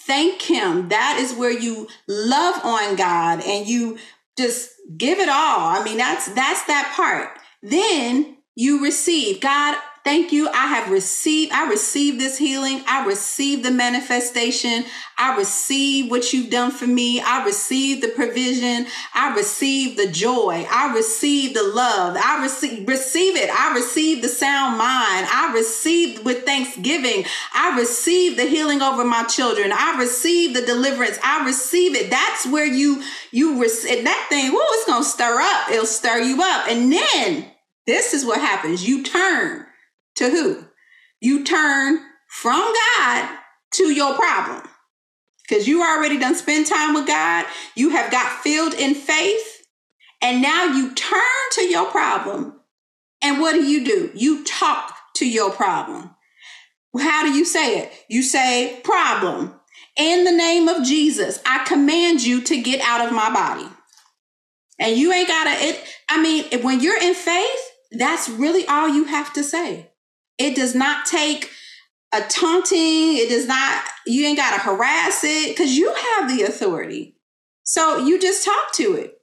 Thank him. That is where you love on God and you just give it all. I mean, that's that's that part. Then you receive. God, Thank you. I have received, I received this healing. I received the manifestation. I receive what you've done for me. I receive the provision. I receive the joy. I receive the love. I receive, receive it. I receive the sound mind. I receive with thanksgiving. I receive the healing over my children. I receive the deliverance. I receive it. That's where you, you receive that thing. Whoa, it's going to stir up. It'll stir you up. And then this is what happens. You turn to who? You turn from God to your problem. Because you already done spend time with God. You have got filled in faith. And now you turn to your problem. And what do you do? You talk to your problem. How do you say it? You say, problem. In the name of Jesus, I command you to get out of my body. And you ain't got to, it, I mean, when you're in faith, that's really all you have to say. It does not take a taunting. It does not, you ain't got to harass it because you have the authority. So you just talk to it.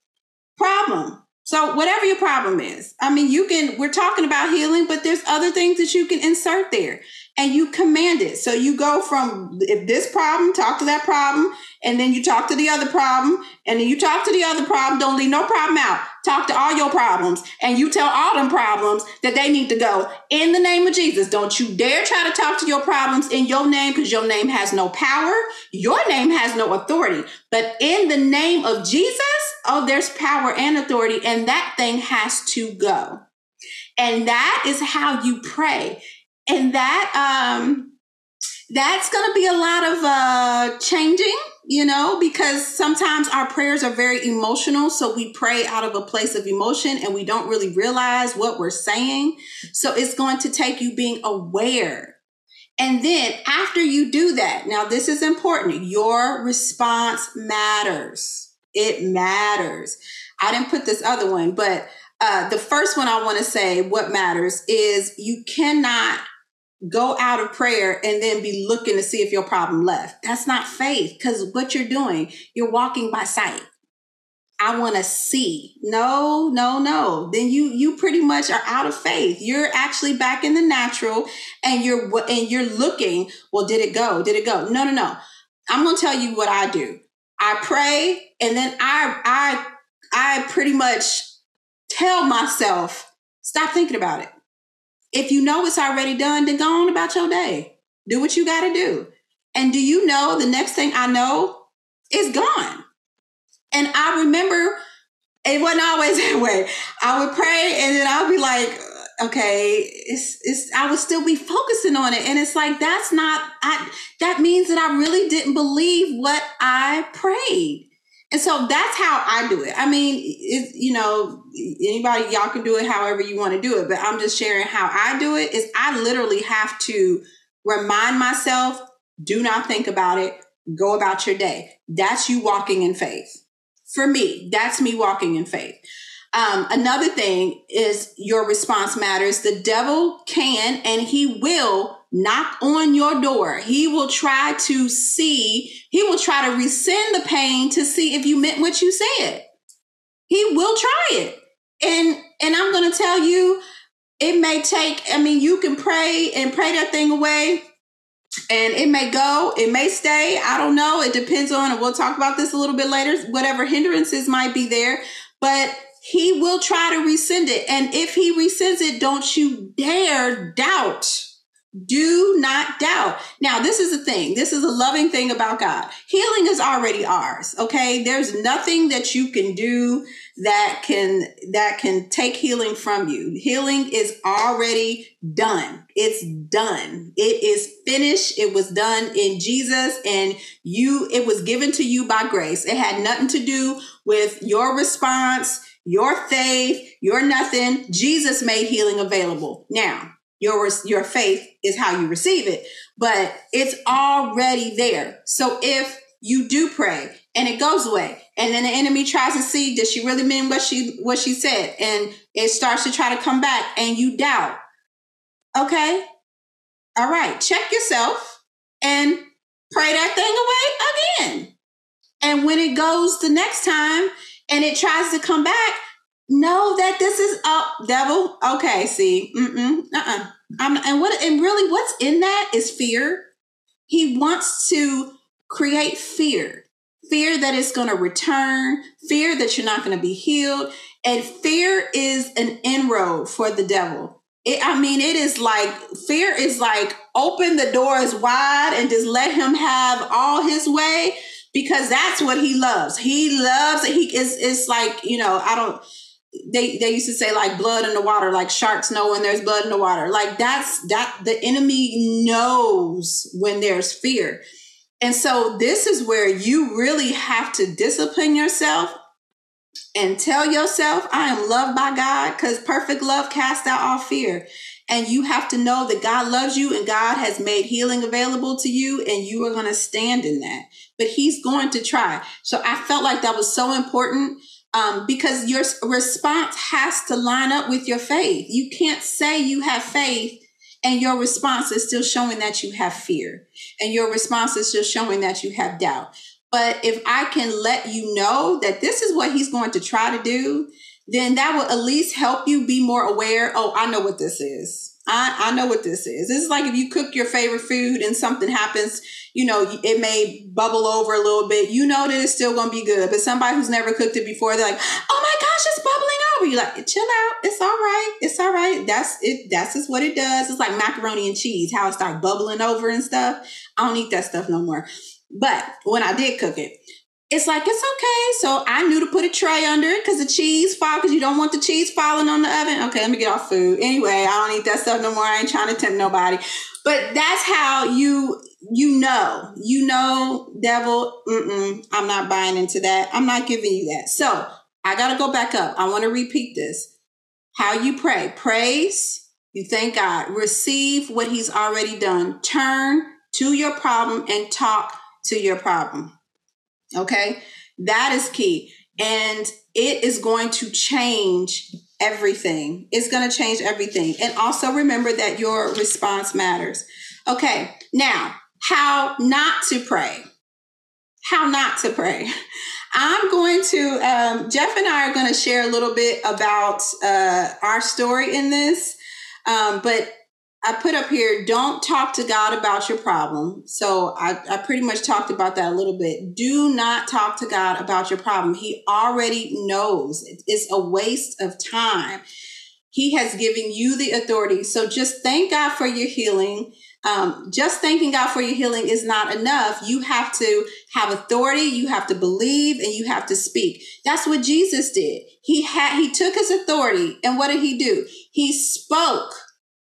Problem. So whatever your problem is, I mean, you can, we're talking about healing, but there's other things that you can insert there and you command it. So you go from if this problem, talk to that problem, and then you talk to the other problem, and then you talk to the other problem. Don't leave no problem out. Talk to all your problems, and you tell all them problems that they need to go in the name of Jesus. Don't you dare try to talk to your problems in your name because your name has no power. Your name has no authority. But in the name of Jesus, oh, there's power and authority, and that thing has to go. And that is how you pray and that um that's going to be a lot of uh changing you know because sometimes our prayers are very emotional. So we pray out of a place of emotion and we don't really realize what we're saying. So it's going to take you being aware. And then after you do that now this is important. Your response matters. It matters. I didn't put this other one but uh, the first one I want to say, what matters is you cannot go out of prayer and then be looking to see if your problem left. That's not faith because what you're doing, you're walking by sight. I want to see. No, no, no. Then you you pretty much are out of faith. You're actually back in the natural and you're and you're looking, well did it go? Did it go? No, no, no. I'm going to tell you what I do. I pray and then I I I pretty much tell myself stop thinking about it. If you know it's already done, then go on about your day. Do what you got to do. And do you know the next thing I know is gone? And I remember it wasn't always that way. I would pray and then I would be like, okay, it's it's I would still be focusing on it. And it's like that's not I that means that I really didn't believe what I prayed. And so that's how I do it. I mean, it, you know, anybody, y'all can do it however you want to do it. But I'm just sharing how I do it is I literally have to remind myself, do not think about it. Go about your day. That's you walking in faith. For me, that's me walking in faith. Um, another thing is your response matters. The devil can and he will knock on your door. He will try to see, he will try to rescind the pain to see if you meant what you said. He will try it. And and I'm going to tell you it may take I mean you can pray and pray that thing away and it may go, it may stay, I don't know. It depends on and we'll talk about this a little bit later, whatever hindrances might be there, but he will try to rescind it. And if he rescinds it, don't you dare doubt do not doubt. Now, this is the thing. This is a loving thing about God. Healing is already ours. Okay. There's nothing that you can do that can, that can take healing from you. Healing is already done. It's done. It is finished. It was done in Jesus and you, it was given to you by grace. It had nothing to do with your response, your faith, your nothing. Jesus made healing available. Now, Your your faith is how you receive it, but it's already there. So if you do pray and it goes away, and then the enemy tries to see does she really mean what she what she said, and it starts to try to come back, and you doubt. Okay, all right, check yourself and pray that thing away again. And when it goes the next time and it tries to come back, know that this is up, devil. Okay, see, mm-mm, uh-uh. I'm, and what and really what's in that is fear. He wants to create fear. Fear that it's going to return, fear that you're not going to be healed, and fear is an inroad for the devil. It, I mean, it is like fear is like open the doors wide and just let him have all his way because that's what he loves. He loves. He is it's like, you know, I don't they they used to say like blood in the water, like sharks know when there's blood in the water. Like that's that the enemy knows when there's fear. And so this is where you really have to discipline yourself and tell yourself, I am loved by God because perfect love casts out all fear. And you have to know that God loves you and God has made healing available to you, and you are going to stand in that. But He's going to try. So I felt like that was so important um, because your response has to line up with your faith. You can't say you have faith and your response is still showing that you have fear, and your response is still showing that you have doubt. But if I can let you know that this is what He's going to try to do, then that will at least help you be more aware. Oh, I know what this is. I, I know what this is. This is like if you cook your favorite food and something happens, you know, it may bubble over a little bit. You know that it's still going to be good. But somebody who's never cooked it before, they're like, oh my gosh, it's bubbling over. You're like, chill out. It's all right. It's all right. That's it. That's just what it does. It's like macaroni and cheese, how it starts bubbling over and stuff. I don't eat that stuff no more. But when I did cook it, it's like it's okay. So I knew to put a tray under it because the cheese fall because you don't want the cheese falling on the oven. Okay, let me get off food. Anyway, I don't eat that stuff no more. I ain't trying to tempt nobody. But that's how you you know you know devil. I'm not buying into that. I'm not giving you that. So I got to go back up. I want to repeat this. How you pray? Praise. You thank God. Receive what He's already done. Turn to your problem and talk to your problem. Okay. That is key. And it is going to change everything. It's going to change everything. And also remember that your response matters. Okay. Now, how not to pray. How not to pray. I'm going to, um, Jeff and I are going to share a little bit about uh, our story in this. Um, but I put up here, don't talk to God about your problem. So I, I pretty much talked about that a little bit. Do not talk to God about your problem. He already knows it's a waste of time. He has given you the authority. So just thank God for your healing. Um, just thanking God for your healing is not enough. You have to have authority, you have to believe, and you have to speak. That's what Jesus did. He had he took his authority, and what did he do? He spoke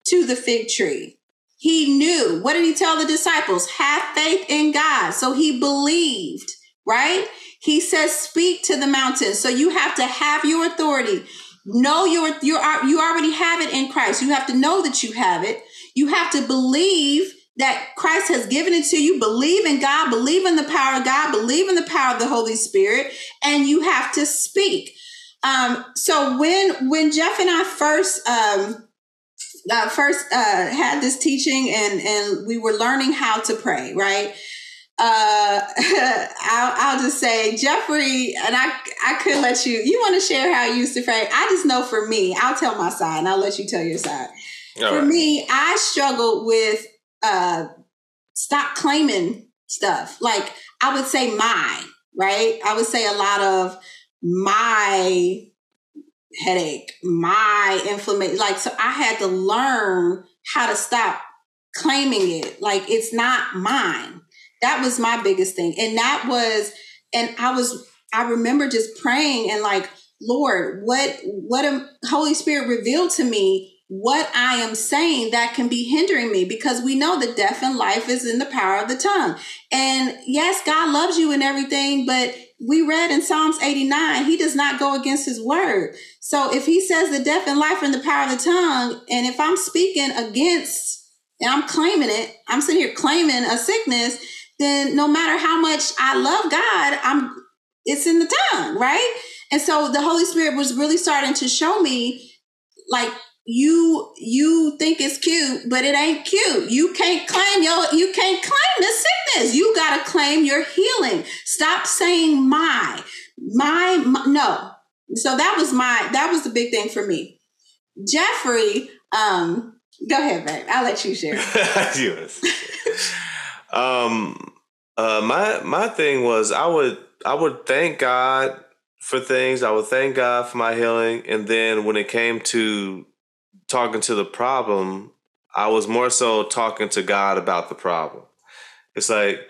to the fig tree. He knew. What did he tell the disciples? Have faith in God. So he believed, right? He says, speak to the mountain. So you have to have your authority. Know your you are you already have it in Christ. You have to know that you have it. You have to believe that Christ has given it to you. Believe in God, believe in the power of God, believe in the power of the Holy Spirit, and you have to speak. Um, so when when Jeff and I first um, uh, first uh, had this teaching and and we were learning how to pray, right? Uh, I'll, I'll just say Jeffrey, and I I could let you. You want to share how you used to pray? I just know for me, I'll tell my side, and I'll let you tell your side. All for right. me, I struggled with uh, stop claiming stuff. Like I would say my right. I would say a lot of my headache, my inflammation. Like, so I had to learn how to stop claiming it. Like, it's not mine. That was my biggest thing. And that was, and I was, I remember just praying and like, Lord, what, what a Holy Spirit revealed to me what I am saying that can be hindering me because we know that death and life is in the power of the tongue. And yes, God loves you and everything, but we read in Psalms 89, he does not go against his word. So if he says the death and life are in the power of the tongue, and if I'm speaking against and I'm claiming it, I'm sitting here claiming a sickness, then no matter how much I love God, I'm it's in the tongue, right? And so the Holy Spirit was really starting to show me like you you think it's cute, but it ain't cute. You can't claim your you can't claim the sickness. You gotta claim your healing. Stop saying my my, my no. So that was my that was the big thing for me. Jeffrey, um, go ahead, babe. I'll let you share. yes. um, uh, my my thing was I would I would thank God for things. I would thank God for my healing, and then when it came to talking to the problem, I was more so talking to God about the problem. It's like,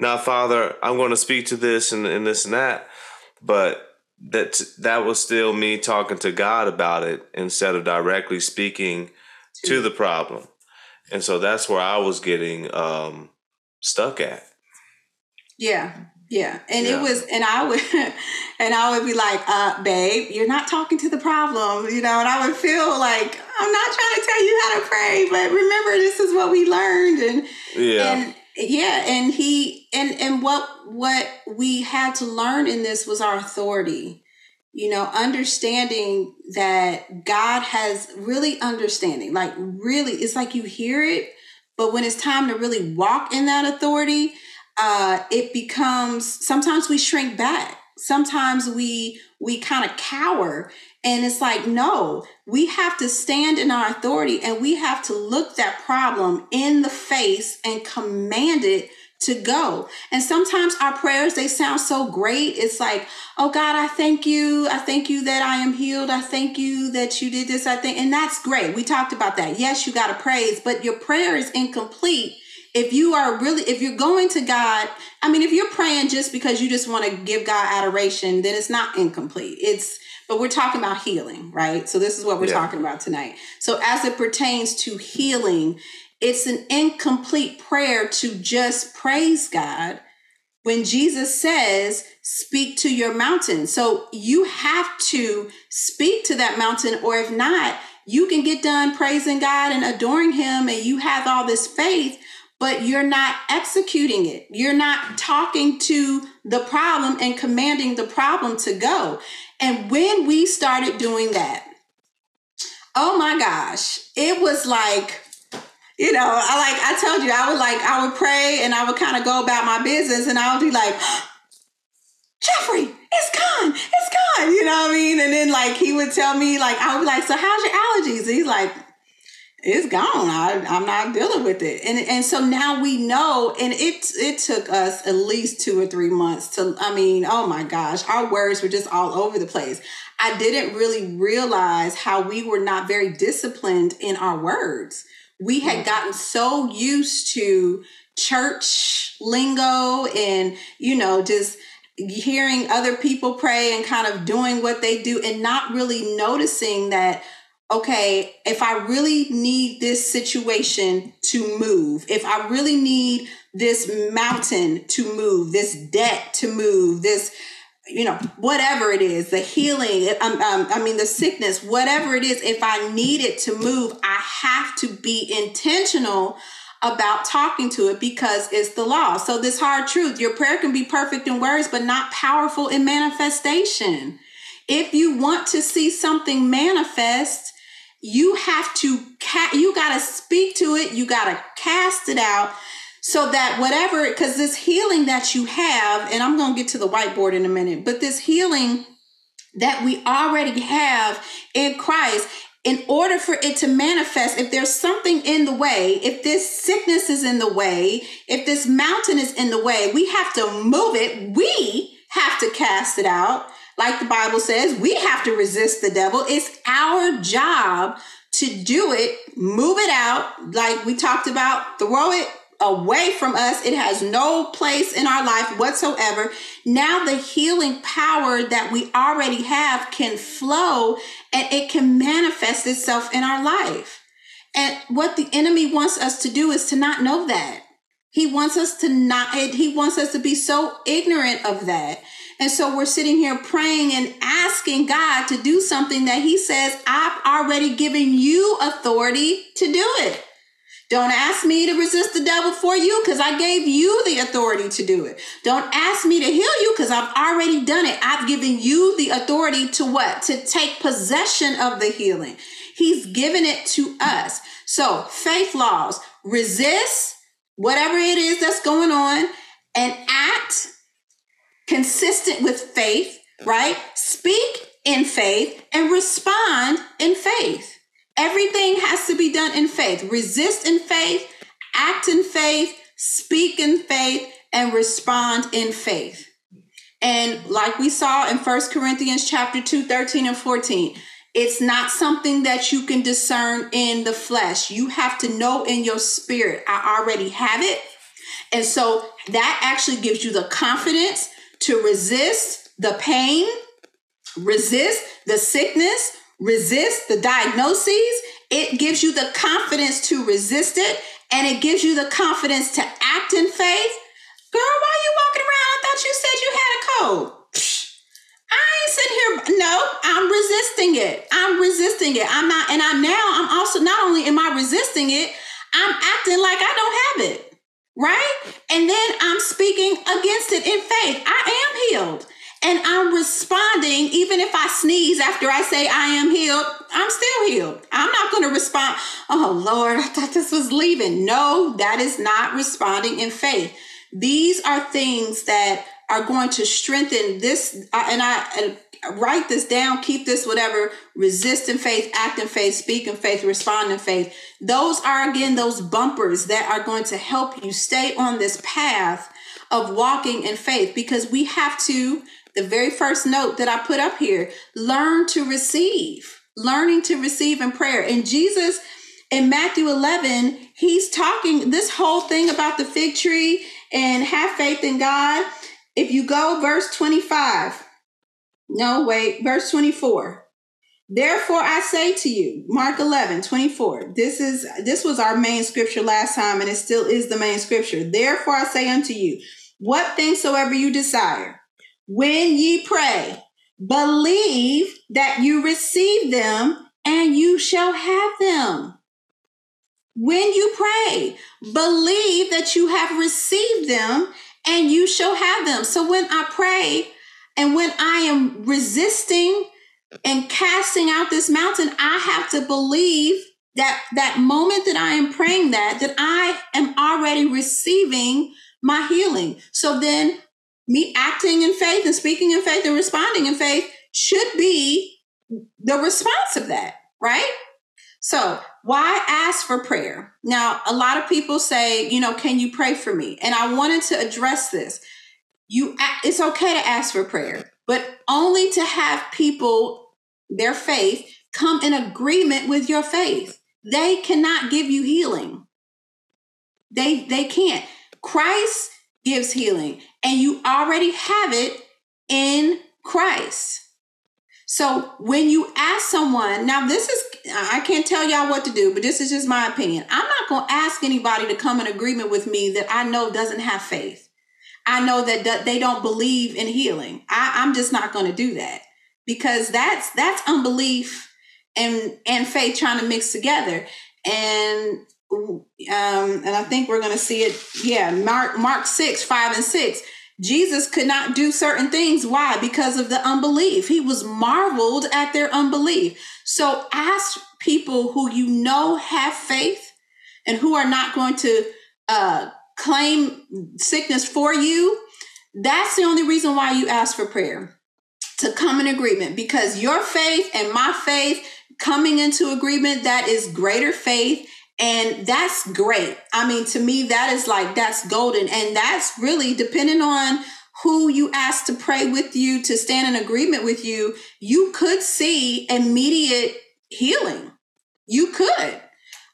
now, Father, I'm going to speak to this and, and this and that, but that that was still me talking to God about it instead of directly speaking to the problem. And so that's where I was getting um, stuck at. Yeah. Yeah. And yeah. it was, and I would, and I would be like, uh, babe, you're not talking to the problem, you know, and I would feel like, I'm not trying to tell you how to pray, but remember, this is what we learned. And, yeah. And, yeah. And he, and, and what, what we had to learn in this was our authority, you know, understanding that God has really understanding, like really, it's like you hear it, but when it's time to really walk in that authority, uh, it becomes sometimes we shrink back. Sometimes we we kind of cower and it's like no we have to stand in our authority and we have to look that problem in the face and command it to go. And sometimes our prayers they sound so great. It's like oh god i thank you. I thank you that i am healed. I thank you that you did this i think and that's great. We talked about that. Yes you got to praise but your prayer is incomplete if you are really if you're going to god i mean if you're praying just because you just want to give god adoration then it's not incomplete. It's but we're talking about healing right? So this is what we're yeah. talking about tonight. So as it pertains to healing it's an incomplete prayer to just praise god when jesus says speak to your mountain. So you have to speak to that mountain or if not you can get done praising god and adoring him and you have all this faith but you're not executing it. You're not talking to the problem and commanding the problem to go. And when we started doing that, oh my gosh, it was like, you know, I like I told you, I would like I would pray and I would kind of go about my business and I would be like, Jeffrey, it's gone, it's gone. You know what I mean? And then like he would tell me, like, I would be like, so how's your allergies? And he's like, it's gone. I, I'm not dealing with it. And and so now we know, and it it took us at least two or three months to I mean, oh my gosh, our words were just all over the place. I didn't really realize how we were not very disciplined in our words. We had mm. gotten so used to church lingo and, you know, just hearing other people pray and kind of doing what they do and not really noticing that okay, if I really need this situation to move, if I really need this mountain to move, this debt to move, this, you know, whatever it is, the healing, um, um, I mean, the sickness, whatever it is, if I need it to move, I have to be intentional about talking to it because it's the law. So, this hard truth your prayer can be perfect in words, but not powerful in manifestation. If you want to see something manifest, you have to ca- you got to speak to it you got to cast it out so that whatever because this healing that you have and i'm going to get to the whiteboard in a minute but this healing that we already have in christ in order for it to manifest if there's something in the way if this sickness is in the way if this mountain is in the way we have to move it we have to cast it out like the Bible says, we have to resist the devil. It's our job to do it, move it out, like we talked about, throw it away from us. It has no place in our life whatsoever. Now, the healing power that we already have can flow and it can manifest itself in our life. And what the enemy wants us to do is to not know that. He wants us to not, he wants us to be so ignorant of that And so we're sitting here praying and asking God to do something that He says, I've already given you authority to do it. Don't ask me to resist the devil for you because I gave you the authority to do it. Don't ask me to heal you because I've already done it. I've given you the authority to what? To take possession of the healing. He's given it to us. So, faith laws resist whatever it is that's going on and act consistent with faith, right? Speak in faith and respond in faith. Everything has to be done in faith. Resist in faith, act in faith, speak in faith, and respond in faith. And like we saw in First Corinthians chapter 2, 13 and 14, it's not something that you can discern in the flesh. You have to know in your spirit, I already have it. And so that actually gives you the confidence to resist the pain, resist the sickness, resist the diagnoses. It gives you the confidence to resist it and it gives you the confidence to act in faith. Girl, why are you walking around? I thought you said you had a cold. I ain't sitting here. No, I'm resisting it. I'm resisting it. I'm not, and I'm now, I'm also not only am I resisting it, I'm acting like I don't have it. Right? And then I'm speaking against it in faith. I am healed and I'm responding, even if I sneeze after I say I am healed, I'm still healed. I'm not going to respond, oh Lord, I thought this was leaving. No, that is not responding in faith. These are things that are going to strengthen this, uh, and I and write this down, keep this, whatever, resist in faith, act in faith, speak in faith, respond in faith. Those are again those bumpers that are going to help you stay on this path of walking in faith because we have to the very first note that I put up here learn to receive, learning to receive in prayer. And Jesus in Matthew 11, he's talking this whole thing about the fig tree and have faith in God. If you go verse 25, no, wait, verse 24. Therefore I say to you, Mark 11, 24. This is this was our main scripture last time, and it still is the main scripture. Therefore I say unto you, what things soever you desire when ye pray, believe that you receive them and you shall have them. When you pray, believe that you have received them and you shall have them. So when I pray and when I am resisting and casting out this mountain, I have to believe that that moment that I am praying that that I am already receiving my healing. So then me acting in faith and speaking in faith and responding in faith should be the response of that, right? So, why ask for prayer? Now, a lot of people say, you know, can you pray for me? And I wanted to address this. You it's okay to ask for prayer, but only to have people their faith come in agreement with your faith. They cannot give you healing. They they can't. Christ gives healing, and you already have it in Christ. So when you ask someone, now this is, I can't tell y'all what to do, but this is just my opinion. I'm not going to ask anybody to come in agreement with me that I know doesn't have faith. I know that they don't believe in healing. I, I'm just not going to do that because that's that's unbelief and and faith trying to mix together. And um, and I think we're going to see it. Yeah, Mark Mark six five and six. Jesus could not do certain things. Why? Because of the unbelief. He was marveled at their unbelief. So ask people who you know have faith and who are not going to uh, claim sickness for you. That's the only reason why you ask for prayer to come in agreement because your faith and my faith coming into agreement that is greater faith and that's great. I mean, to me, that is like, that's golden. And that's really depending on who you ask to pray with you, to stand in agreement with you, you could see immediate healing. You could.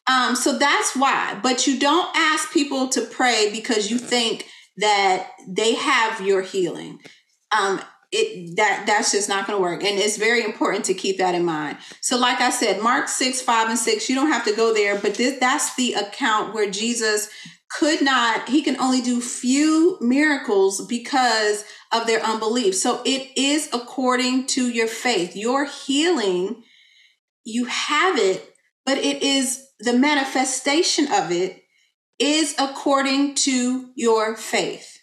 Um, so that's why. But you don't ask people to pray because you think that they have your healing. Um, it that that's just not going to work and it's very important to keep that in mind so like i said mark 6 5 and 6 you don't have to go there but this that's the account where jesus could not he can only do few miracles because of their unbelief so it is according to your faith your healing you have it but it is the manifestation of it is according to your faith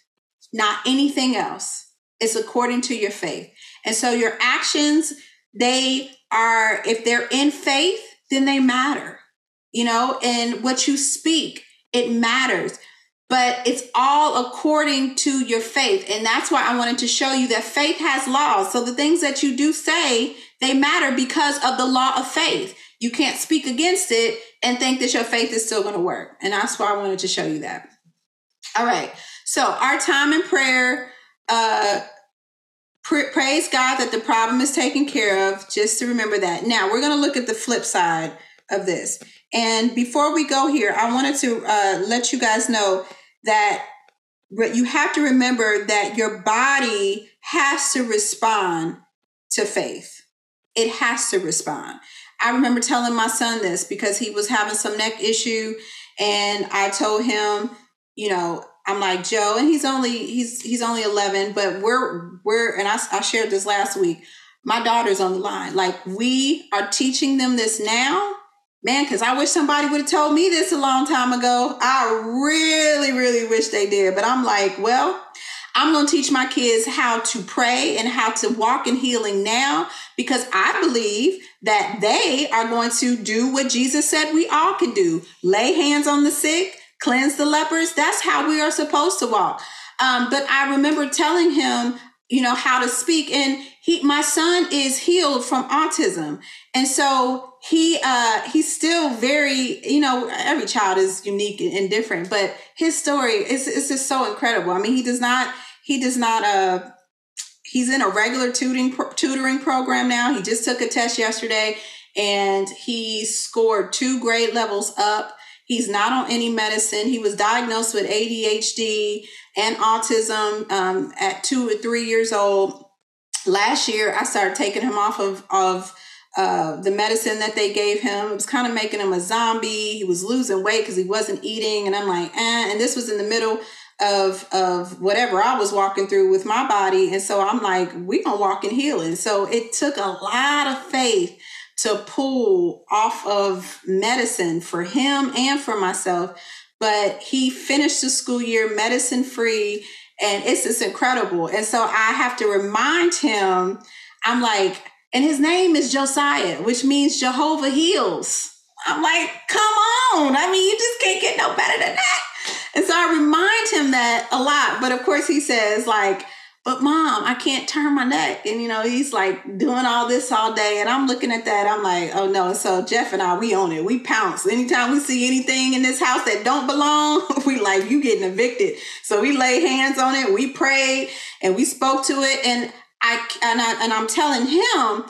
not anything else it's according to your faith. And so your actions, they are, if they're in faith, then they matter, you know, and what you speak, it matters. But it's all according to your faith. And that's why I wanted to show you that faith has laws. So the things that you do say, they matter because of the law of faith. You can't speak against it and think that your faith is still going to work. And that's why I wanted to show you that. All right. So our time in prayer uh, pr- praise God that the problem is taken care of. Just to remember that. Now we're going to look at the flip side of this. And before we go here, I wanted to uh, let you guys know that you have to remember that your body has to respond to faith. It has to respond. I remember telling my son this because he was having some neck issue, and I told him, you know, I'm like Joe, and he's only he's he's only 11, but we're we're and I, I shared this last week. My daughter's on the line. Like we are teaching them this now, man. Because I wish somebody would have told me this a long time ago. I really, really wish they did. But I'm like, well, I'm going to teach my kids how to pray and how to walk in healing now because I believe that they are going to do what Jesus said we all can do lay hands on the sick, cleanse the lepers. That's how we are supposed to walk. Um, but I remember telling him, you know, how to speak. And he, my son is healed from autism. And so he, uh, he's still very, you know, every child is unique and different, but his story is, is just so incredible. I mean, he does not, he does not, uh, he's in a regular tutoring, tutoring program now. He just took a test yesterday and he scored two grade levels up He's not on any medicine. He was diagnosed with ADHD and autism um, at two or three years old. Last year, I started taking him off of, of uh, the medicine that they gave him. It was kind of making him a zombie. He was losing weight because he wasn't eating. And I'm like, eh. And this was in the middle of of whatever I was walking through with my body. And so I'm like, we gonna walk in healing. So it took a lot of faith to pull off of medicine for him and for myself. But he finished the school year medicine free, and it's just incredible. And so I have to remind him, I'm like, and his name is Josiah, which means Jehovah heals. I'm like, come on. I mean, you just can't get no better than that. And so I remind him that a lot. But of course, he says, like, but mom, I can't turn my neck. And, you know, he's like doing all this all day. And I'm looking at that. I'm like, oh no. So Jeff and I, we own it. We pounce. Anytime we see anything in this house that don't belong, we like, you getting evicted. So we lay hands on it. We prayed and we spoke to it. And I, and I, and I'm telling him,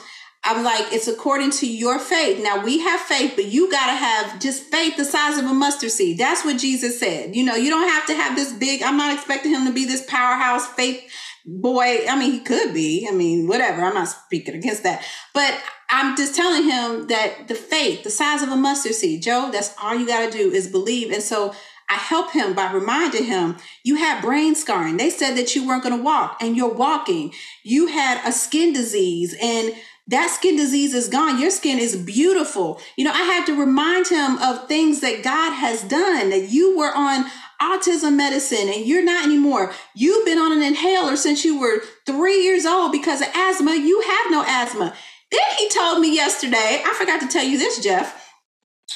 I'm like, it's according to your faith. Now we have faith, but you got to have just faith the size of a mustard seed. That's what Jesus said. You know, you don't have to have this big, I'm not expecting him to be this powerhouse faith boy, I mean, he could be. I mean, whatever. I'm not speaking against that. But I'm just telling him that the faith, the size of a mustard seed, Joe, that's all you got to do is believe. And so I help him by reminding him, you had brain scarring. They said that you weren't going to walk and you're walking. You had a skin disease and that skin disease is gone. Your skin is beautiful. You know, I had to remind him of things that God has done, that you were on autism medicine and you're not anymore. You've been on an inhaler since you were three years old because of asthma. You have no asthma. Then he told me yesterday, I forgot to tell you this, Jeff.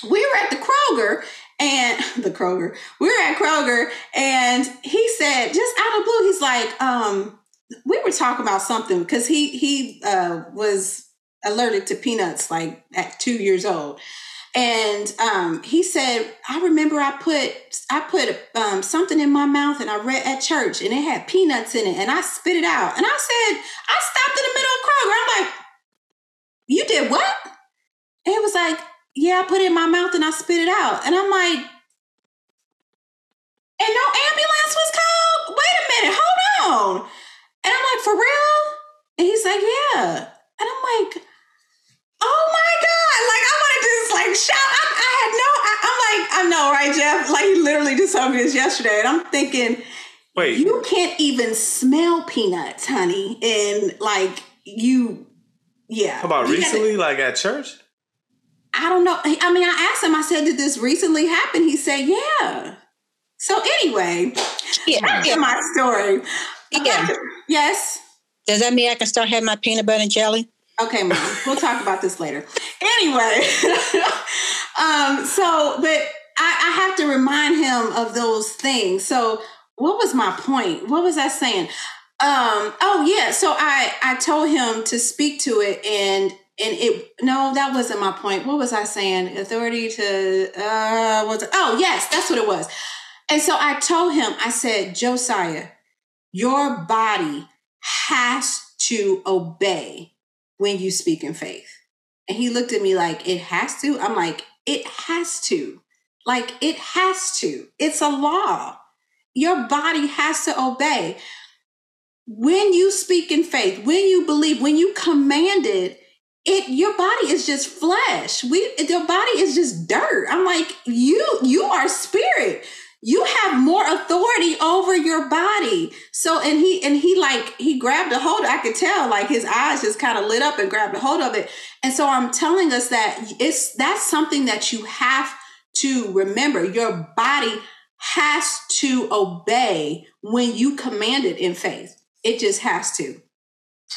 We were at the Kroger and the Kroger, we were at Kroger and he said, just out of blue, he's like, um, we were talking about something because he he uh, was allergic to peanuts like at two years old and um, he said, I remember I put I put um, something in my mouth and I read at church and it had peanuts in it and I spit it out. And I said, I stopped in the middle of Kroger. I'm like, you did what? And it was like, yeah, I put it in my mouth and I spit it out. And I'm like, and no ambulance was called? Wait a minute, hold on like, for real? And he's like, yeah. And I'm like, oh my God. Like, I wanted to just like shout. I, I had no, I, am like, I know, right, Jeff? Like, he literally just told me this yesterday. And I'm thinking, wait, you can't even smell peanuts, honey. And like, you, yeah. How about recently, gotta, like at church? I don't know. I mean, I asked him, I said, did this recently happen? He said, yeah. So anyway, yeah. that's yeah. my story yeah. Yes. Does that mean I can start having my peanut butter and jelly? Okay, mom. We'll talk about this later. Anyway, um, so but I, I have to remind him of those things. So what was my point? What was I saying? Um, oh yeah, so I I told him to speak to it and and it no, that wasn't my point. What was I saying? Authority to uh was oh yes, that's what it was. And so I told him, I said, Josiah, your body has to obey when you speak in faith. And he looked at me like, it has to? I'm like, it has to. Like, it has to. It's a law. Your body has to obey. When you speak in faith, when you believe, when you command it, it your body is just flesh. We your body is just dirt. I'm like, you you are spirit you have more authority over your body. So and he and he like he grabbed a hold i could tell like his eyes just kind of lit up and grabbed a hold of it. And so i'm telling us that it's that's something that you have to remember. Your body has to obey when you command it in faith. It just has to.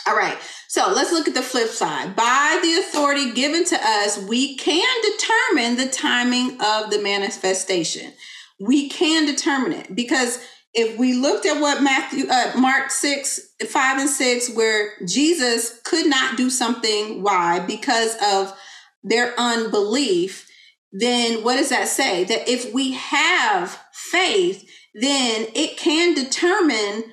All right. So let's look at the flip side. By the authority given to us we can determine the timing of the manifestation we can determine it because if we looked at what Matthew, uh, Mark 6, 5 and 6, where Jesus could not do something, why? Because of their unbelief, then what does that say? That if we have faith, then it can determine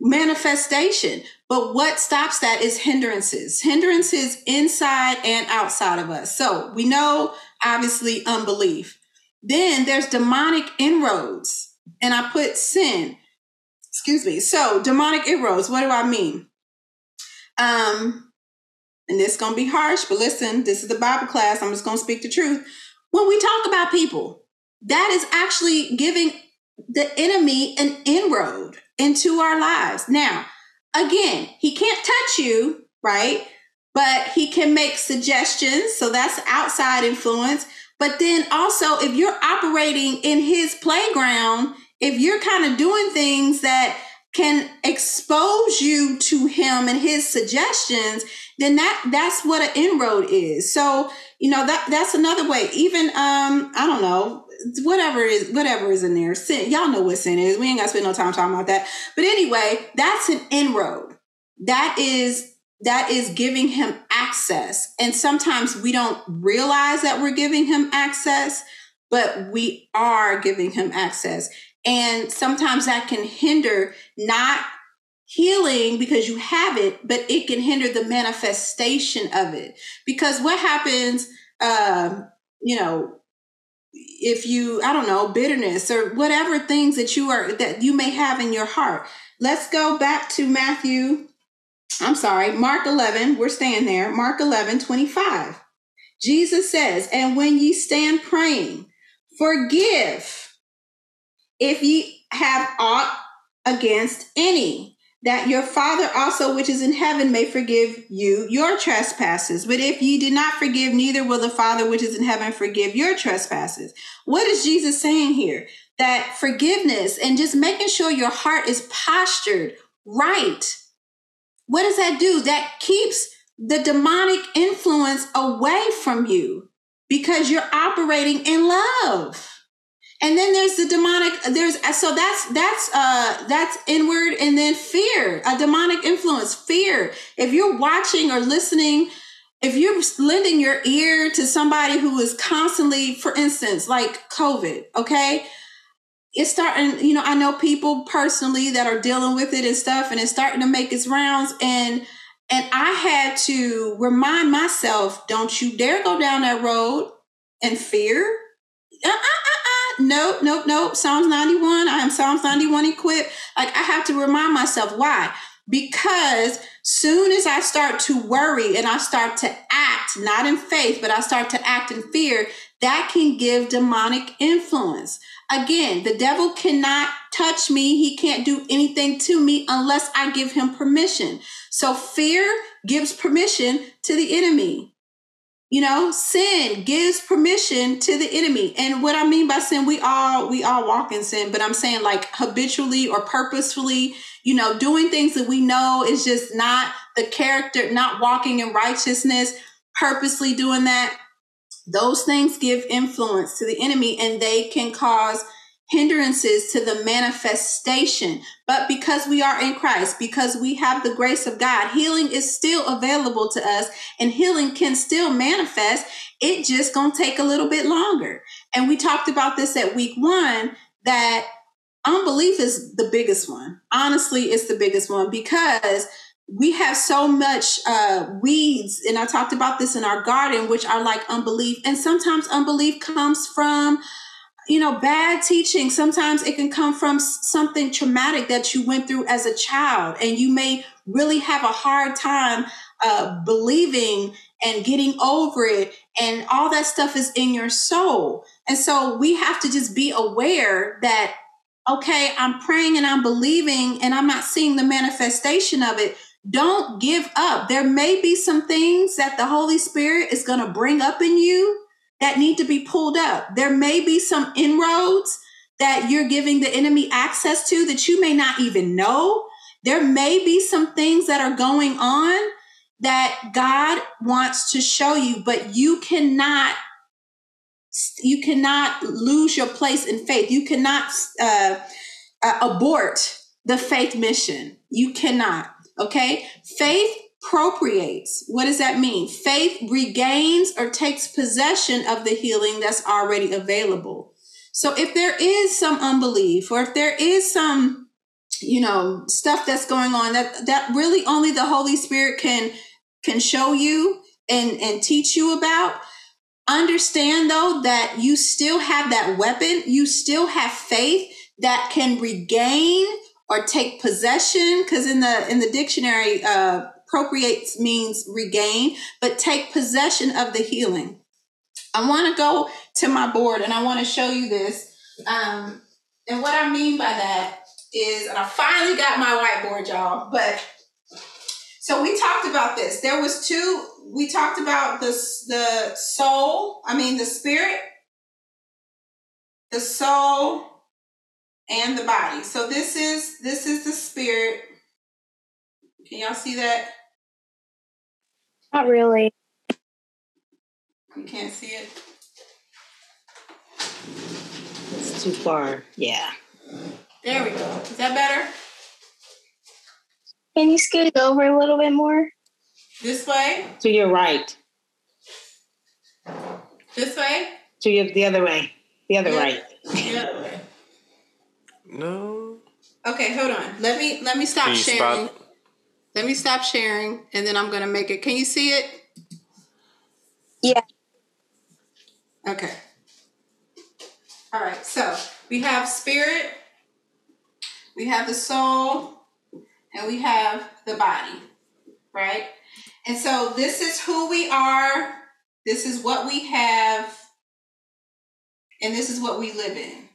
manifestation. But what stops that is hindrances, hindrances inside and outside of us. So we know, obviously, unbelief. Then there's demonic inroads, and I put sin. Excuse me. So demonic inroads. What do I mean? Um, and this is gonna be harsh, but listen, this is the Bible class. I'm just gonna speak the truth. When we talk about people, that is actually giving the enemy an inroad into our lives. Now, again, he can't touch you, right? But he can make suggestions. So that's outside influence. But then also, if you're operating in his playground, if you're kind of doing things that can expose you to him and his suggestions, then that that's what an inroad is. So you know that that's another way. Even um, I don't know whatever is whatever is in there. Sin, y'all know what sin is. We ain't got to spend no time talking about that. But anyway, that's an inroad. That is that is giving him access. And sometimes we don't realize that we're giving him access, but we are giving him access. And sometimes that can hinder not healing because you have it, but it can hinder the manifestation of it. Because what happens, um, you know, if you, I don't know, bitterness or whatever things that you are, that you may have in your heart. Let's go back to Matthew I'm sorry, Mark 11, we're staying there. Mark 11, 25. Jesus says, And when ye stand praying, forgive if ye have aught against any, that your Father also which is in heaven may forgive you your trespasses. But if ye do not forgive, neither will the Father which is in heaven forgive your trespasses. What is Jesus saying here? That forgiveness and just making sure your heart is postured right what does that do? That keeps the demonic influence away from you because you're operating in love. And then there's the demonic there's so that's that's uh that's inward and then fear, a demonic influence, fear. If you're watching or listening if you're lending your ear to somebody who is constantly for instance like covid okay it's starting, you know, I know people personally that are dealing with it and stuff, and it's starting to make its rounds. And and I had to remind myself, don't you dare go down that road and fear. Uh, uh, uh, uh. Nope, nope, nope. Psalms 91. I am Psalms 91 equipped. Like I have to remind myself why. Because soon as I start to worry and I start to act, not in faith, but I start to act in fear, that can give demonic influence Again, the devil cannot touch me. He can't do anything to me unless I give him permission. So fear gives permission to the enemy. You know, sin gives permission to the enemy. And what I mean by sin, we all we all walk in sin, but I'm saying like habitually or purposefully, you know, doing things that we know is just not the character, not walking in righteousness, purposely doing that. Those things give influence to the enemy and they can cause hindrances to the manifestation. But because we are in Christ, because we have the grace of God, healing is still available to us and healing can still manifest. It just going to take a little bit longer. And we talked about this at week 1 that unbelief is the biggest one. Honestly, it's the biggest one because we have so much uh, weeds, and I talked about this in our garden, which are like unbelief. And sometimes unbelief comes from you know, bad teaching, sometimes it can come from something traumatic that you went through as a child, and you may really have a hard time uh, believing and getting over it, and all that stuff is in your soul. And so we have to just be aware that, okay, I'm praying and I'm believing, and I'm not seeing the manifestation of it. Don't give up. There may be some things that the Holy Spirit is going to bring up in you that need to be pulled up. There may be some inroads that you're giving the enemy access to that you may not even know. There may be some things that are going on that God wants to show you, but you cannot you cannot lose your place in faith. You cannot uh, uh, abort the faith mission. You cannot. Okay, faith appropriates. What does that mean? Faith regains or takes possession of the healing that's already available. So if there is some unbelief or if there is some you know stuff that's going on that that really only the holy spirit can can show you and and teach you about understand though that you still have that weapon you still have faith that can regain or take possession because in the in the dictionary uh appropriates means regain, but take possession of the healing. I want to go to my board and I want to show you this. Um, and what I mean by that is, and I finally got my whiteboard, y'all, but so we talked about this. There was two, we talked about this the soul, I mean the spirit, the soul, and the body. So this is this is the spirit. Can y'all see that? Not really. You can't see it. It's too far. Yeah. There we go. Is that better? Can you scoot it over a little bit more? This way? To your right. This way? To your the other way. The other Yeah. right. The other way. No. Okay, hold on. Let me let me stop sharing. spot? Let me stop sharing and then I'm gonna make it. Can you see it? Yeah. Okay. All right, so we have spirit, we have the soul, and we have the body, right? And so this is who we are, this is what we have, and this is what we live in.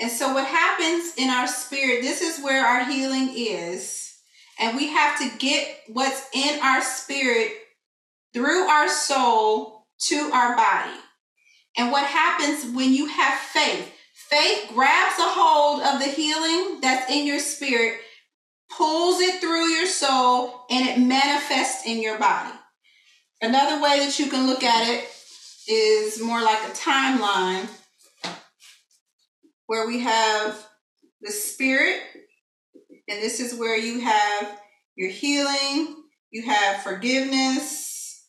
And so what happens in our spirit, this is where our healing is. And we have to get what's in our spirit through our soul to our body. And what happens when you have faith? Faith grabs a hold of the healing that's in your spirit, pulls it through your soul, and it manifests in your body. Another way that you can look at it is more like a timeline where we have the spirit, and this is where you have your healing, you have forgiveness,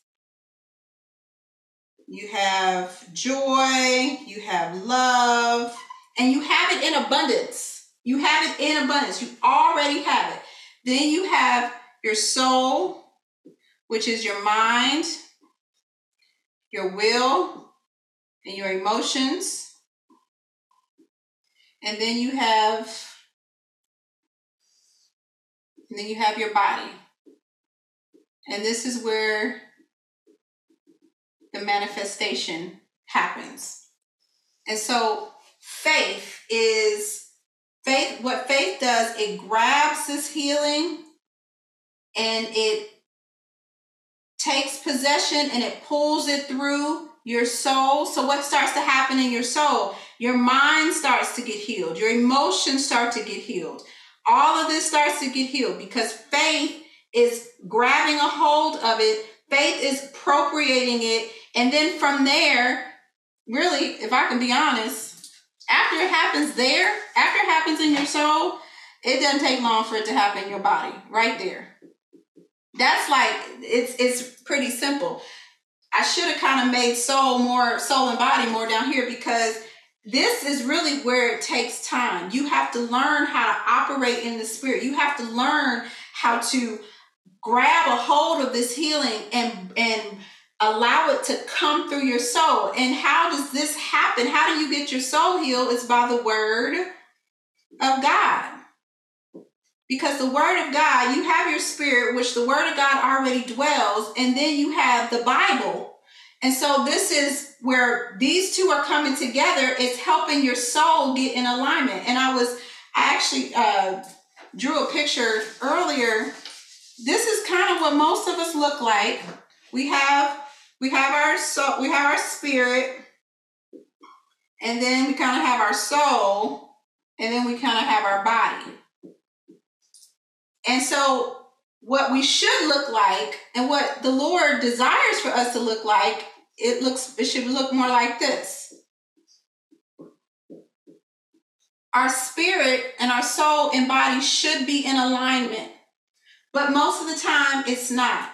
you have joy, you have love, and you have it in abundance. You have it in abundance. You already have it. Then you have your soul, which is your mind, your will, and your emotions. And then you have and then you have your body. And this is where the manifestation happens. And so faith is faith what faith does it grabs this healing and it takes possession and it pulls it through your soul so what starts to happen in your soul your mind starts to get healed your emotions start to get healed all of this starts to get healed because faith is grabbing a hold of it faith is appropriating it and then from there really if i can be honest after it happens there, after it happens in your soul, it doesn't take long for it to happen in your body, right there. That's like it's it's pretty simple. I should have kind of made soul more soul and body more down here because this is really where it takes time. You have to learn how to operate in the spirit. You have to learn how to grab a hold of this healing and and allow it to come through your soul. And how does this happen? How do you get your soul healed? It's by the word of God. Because the word of God, you have your spirit, which the word of God already dwells, and then you have the Bible. And so this is where these two are coming together. It's helping your soul get in alignment. And I was, I actually uh, drew a picture earlier. This is kind of what most of us look like. We have we have our soul, we have our spirit, and then we kind of have our soul, and then we kind of have our body. And so, what we should look like, and what the Lord desires for us to look like, it looks it should look more like this. Our spirit and our soul and body should be in alignment, but most of the time it's not.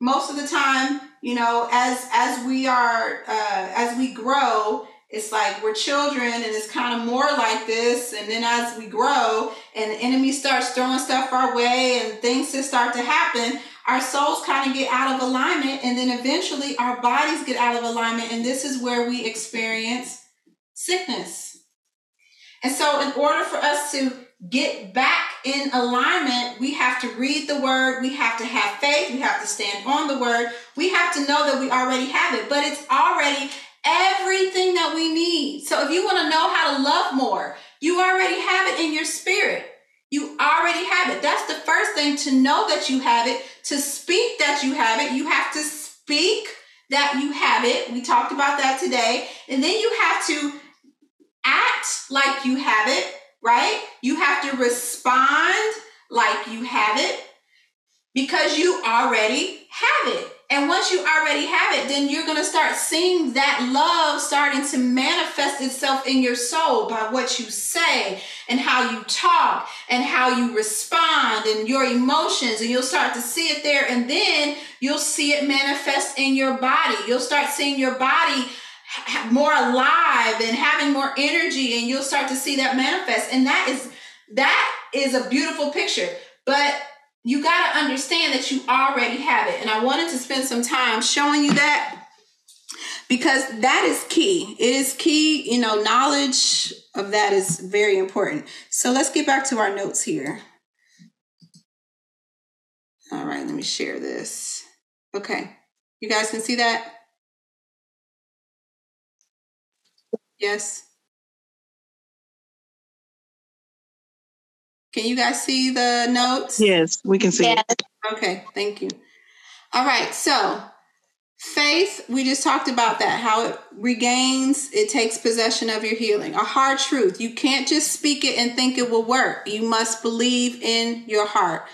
Most of the time you know as as we are uh, as we grow it's like we're children and it's kind of more like this and then as we grow and the enemy starts throwing stuff our way and things just start to happen our souls kind of get out of alignment and then eventually our bodies get out of alignment and this is where we experience sickness. And so in order for us to get back in alignment, we have to read the word, we have to have faith, we have to stand on the word, we have to know that we already have it, but it's already everything that we need. So if you want to know how to love more, you already have it in your spirit. You already have it. That's the first thing to know that you have it, to speak that you have it. You have to speak that you have it. We talked about that today. And then you have to act like you have it right? You have to respond like you have it because you already have it. And once you already have it, then you're going to start seeing that love starting to manifest itself in your soul by what you say and how you talk and how you respond and your emotions. And you'll start to see it there. And then you'll see it manifest in your body. You'll start seeing your body more alive and having more energy and you'll start to see that manifest and that is that is a beautiful picture but you got to understand that you already have it. And i wanted to spend some time showing you that because that is key. It is key you know knowledge of that is very important. So let's get back to our notes here. All right let me share this. Okay you guys can see that? Yes. Can you guys see the notes? Yes, we can see Yeah. it. Okay, thank you. All right, so faith, we just talked about that, how it regains, it takes possession of your healing. A hard truth. You can't just speak it and think it will work. You must believe in your heart.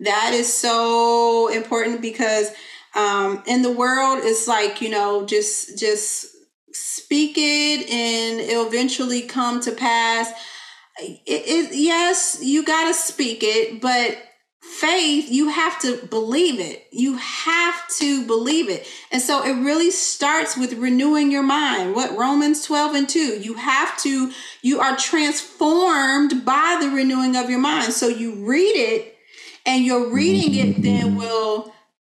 That is so important because um, in the world, it's like, you know, just, just, speak it and it'll eventually come to pass. It, it, yes, you got to speak it, but faith, you have to believe it. You have to believe it. And so it really starts with renewing your mind. What Romans 12 and 2, you have to, you are transformed by the renewing of your mind. So you read it and your reading it then will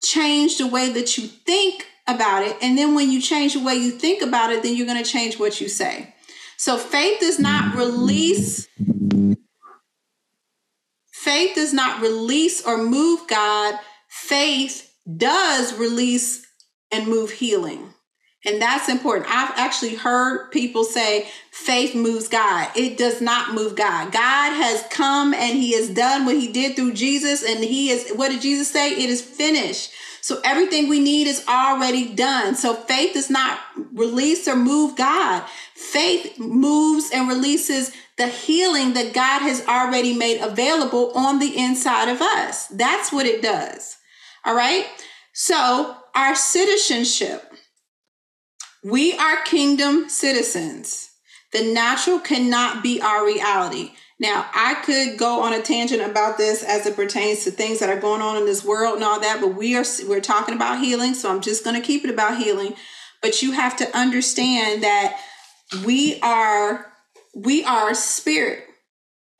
change the way that you think about it. And then when you change the way you think about it, then you're going to change what you say. So faith does not release faith does not release or move God. Faith does release and move healing. And that's important. I've actually heard people say faith moves God. It does not move God. God has come and he has done what he did through Jesus. And he is, what did Jesus say? It is finished. So everything we need is already done. So faith does not release or move God. Faith moves and releases the healing that God has already made available on the inside of us. That's what it does. All right. So our citizenship we are kingdom citizens. The natural cannot be our reality. Now, I could go on a tangent about this as it pertains to things that are going on in this world and all that, but we are we're talking about healing, so I'm just going to keep it about healing. But you have to understand that we are we are spirit.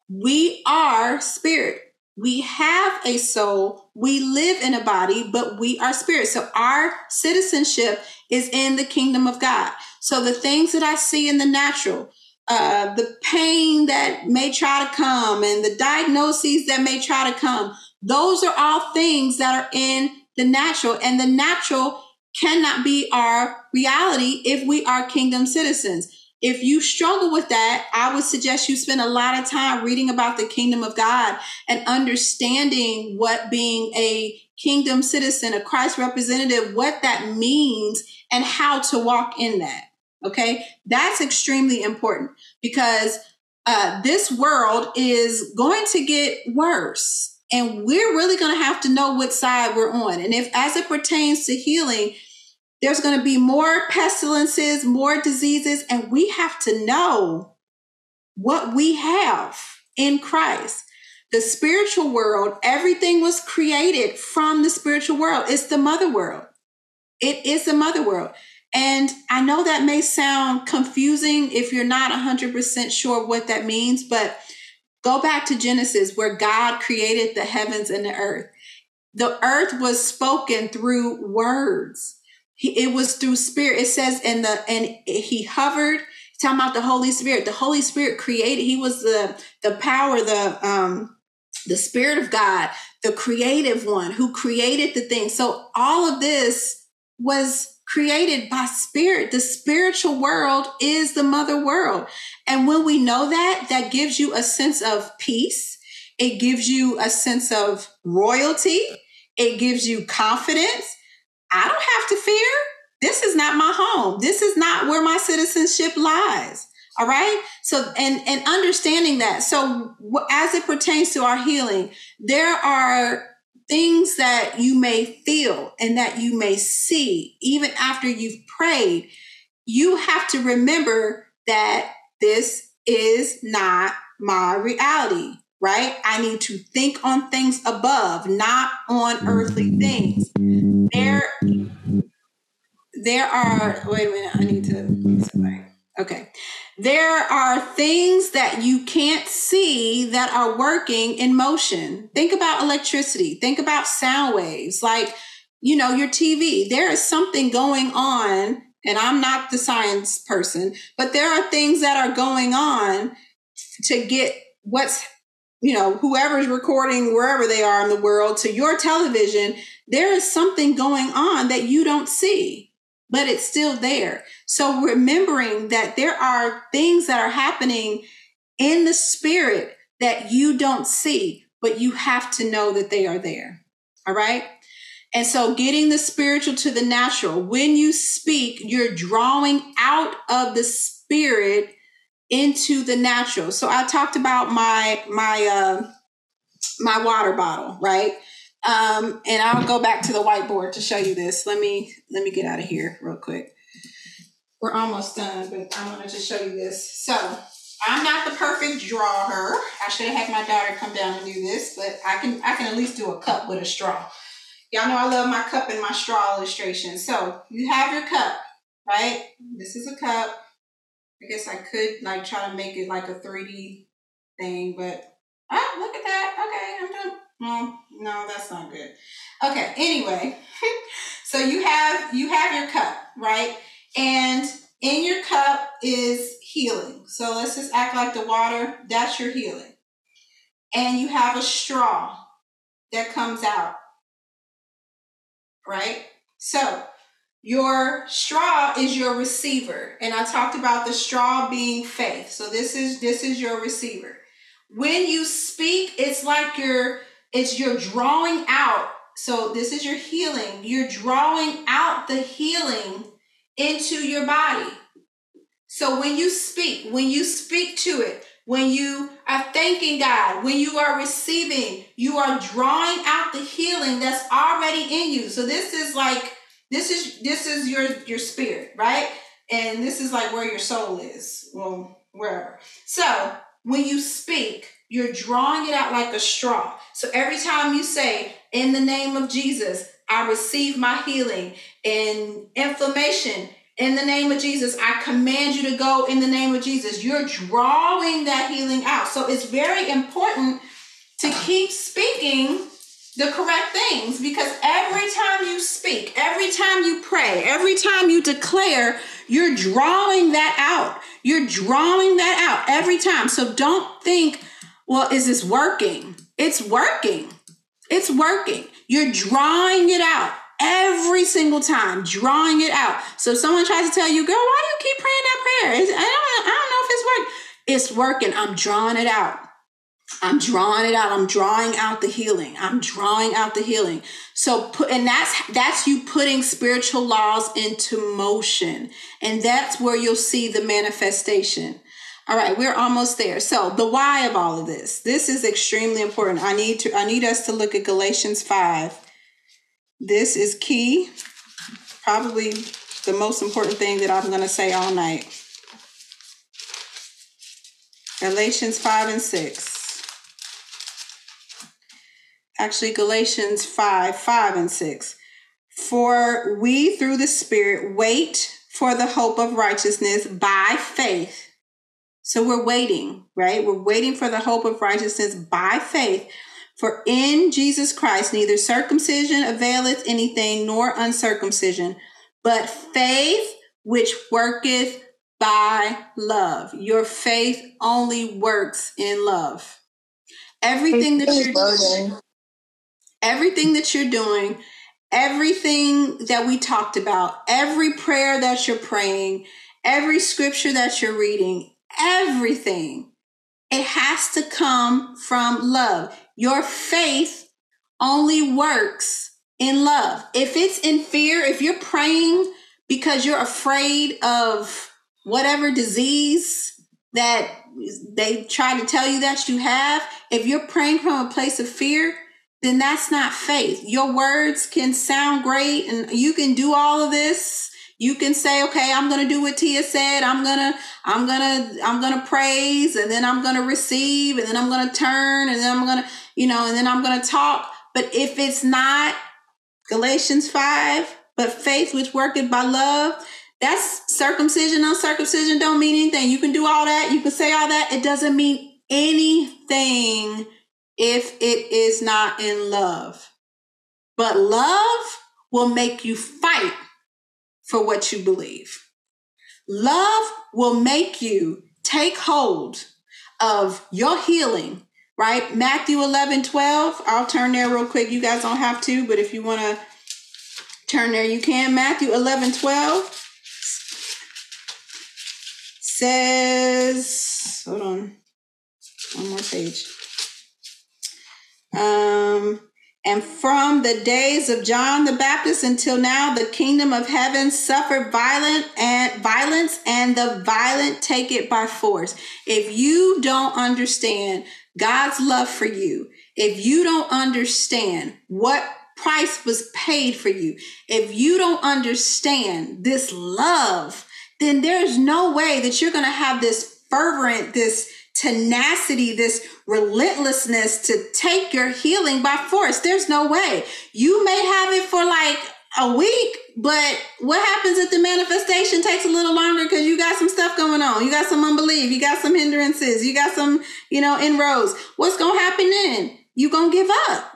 We are spirit. We have a soul. We live in a body, but we are spirit. So our citizenship is in the kingdom of God. So the things that I see in the natural, uh, the pain that may try to come and the diagnoses that may try to come, those are all things that are in the natural. And the natural cannot be our reality if we are kingdom citizens. If you struggle with that, I would suggest you spend a lot of time reading about the kingdom of God and understanding what being a kingdom citizen, a Christ representative, what that means and how to walk in that. Okay. That's extremely important because uh, this world is going to get worse. And we're really going to have to know what side we're on. And if, as it pertains to healing, there's going to be more pestilences, more diseases, and we have to know what we have in Christ. The spiritual world, everything was created from the spiritual world. It's the mother world. It is the mother world. And I know that may sound confusing if you're not 100% sure what that means, but go back to Genesis where God created the heavens and the earth. The earth was spoken through words it was through spirit. It says, and the and he hovered. Talking about the Holy Spirit. The Holy Spirit created. He was the the power, the um, the Spirit of God, the creative one who created the thing. So all of this was created by spirit. The spiritual world is the mother world. And when we know that, that gives you a sense of peace. It gives you a sense of royalty. It gives you confidence. I don't have to fear. This is not my home. This is not where my citizenship lies. All right. So, and, and understanding that. So, as it pertains to our healing, there are things that you may feel and that you may see even after you've prayed. You have to remember that this is not my reality, right? I need to think on things above, not on earthly things there there are wait a minute i need to okay there are things that you can't see that are working in motion. Think about electricity. Think about sound waves. Like you know your tv there is something going on and i'm not the science person but there are things that are going on to get what's you know whoever's recording wherever they are in the world to your television. There is something going on that you don't see, but it's still there. So remembering that there are things that are happening in the spirit that you don't see, but you have to know that they are there. All right. And so getting the spiritual to the natural, when you speak, you're drawing out of the spirit into the natural. So I talked about my my uh my water bottle, right? Um, and I'll go back to the whiteboard to show you this. Let me let me get out of here real quick. We're almost done, but I want to just show you this. So I'm not the perfect drawer. I should have had my daughter come down and do this, but I can I can at least do a cup with a straw. Y'all know I love my cup and my straw illustration. So you have your cup, right? This is a cup. I guess I could like try to make it like a 3D thing, but ah, look that. Okay, No, no, that's not good. Okay, anyway. so you have you have your cup, right? And in your cup is healing. So let's just act like the water, that's your healing. And you have a straw that comes out. Right? So your straw is your receiver. And I talked about the straw being faith. So this is this is your receiver. When you speak, it's like you're it's you're drawing out. So this is your healing. You're drawing out the healing into your body. So when you speak, when you speak to it, when you are thanking God, when you are receiving, you are drawing out the healing that's already in you. So this is like this is this is your your spirit, right? And this is like where your soul is. Well, wherever. So when you speak, you're drawing it out like a straw. So every time you say, in the name of Jesus, I receive my healing and inflammation in the name of Jesus. I command you to go in the name of Jesus. You're drawing that healing out. So it's very important to keep speaking the correct things because every time you speak, every time you pray, every time you declare, you're drawing that out. You're drawing that out every time. So don't think, well, is this working? It's working. It's working. You're drawing it out every single time, drawing it out. So if someone tries to tell you, girl, why do you keep praying that prayer? I don't, I don't know if it's working. It's working. I'm drawing it out. I'm drawing it out. I'm drawing out the healing. I'm drawing out the healing. So put and that's that's you putting spiritual laws into motion. And that's where you'll see the manifestation. All right, we're almost there. So the why of all of this. This is extremely important. I need to I need us to look at Galatians 5 this is key, probably the most important thing that I'm going to say all night. Galatians 5 and 6. Actually, Galatians 5, 5 and 6. For we through the Spirit wait for the hope of righteousness by faith. So we're waiting, right? We're waiting for the hope of righteousness by faith. For in Jesus Christ neither circumcision availeth anything nor uncircumcision, but faith which worketh by love. Your faith only works in love. Everything that you're doing, everything that you're doing, everything that we talked about, every prayer that you're praying, every scripture that you're reading, everything, it has to come from love. Your faith only works in love. If it's in fear, if you're praying because you're afraid of whatever disease that they try to tell you that you have, if you're praying from a place of fear, then that's not faith. Your words can sound great and you can do all of this you can say okay i'm gonna do what tia said. I'm gonna i'm gonna i'm gonna praise and then i'm gonna receive and then i'm gonna turn and then i'm gonna you know and then i'm gonna talk. But if it's not galatians 5 but faith which worketh by love that's circumcision uncircumcision don't mean anything. You can do all that. You can say all that. It doesn't mean anything if it is not in love. But love will make you fight for what you believe. Love will make you take hold of your healing, right? Matthew 11, 12. I'll turn there real quick. You guys don't have to, but if you want to turn there, you can. Matthew 11, 12 says, hold on, one more page. Um, and from the days of John the Baptist until now, the kingdom of heaven suffered violent and violence, and the violent take it by force. If you don't understand God's love for you, if you don't understand what price was paid for you, if you don't understand this love, then there's no way that you're going to have this fervent, this tenacity, this relentlessness to take your healing by force. There's no way. You may have it for like a week, but what happens if the manifestation takes a little longer because you got some stuff going on? You got some unbelief, you got some hindrances, you got some, you know, inroads. What's going to happen then? you going to give up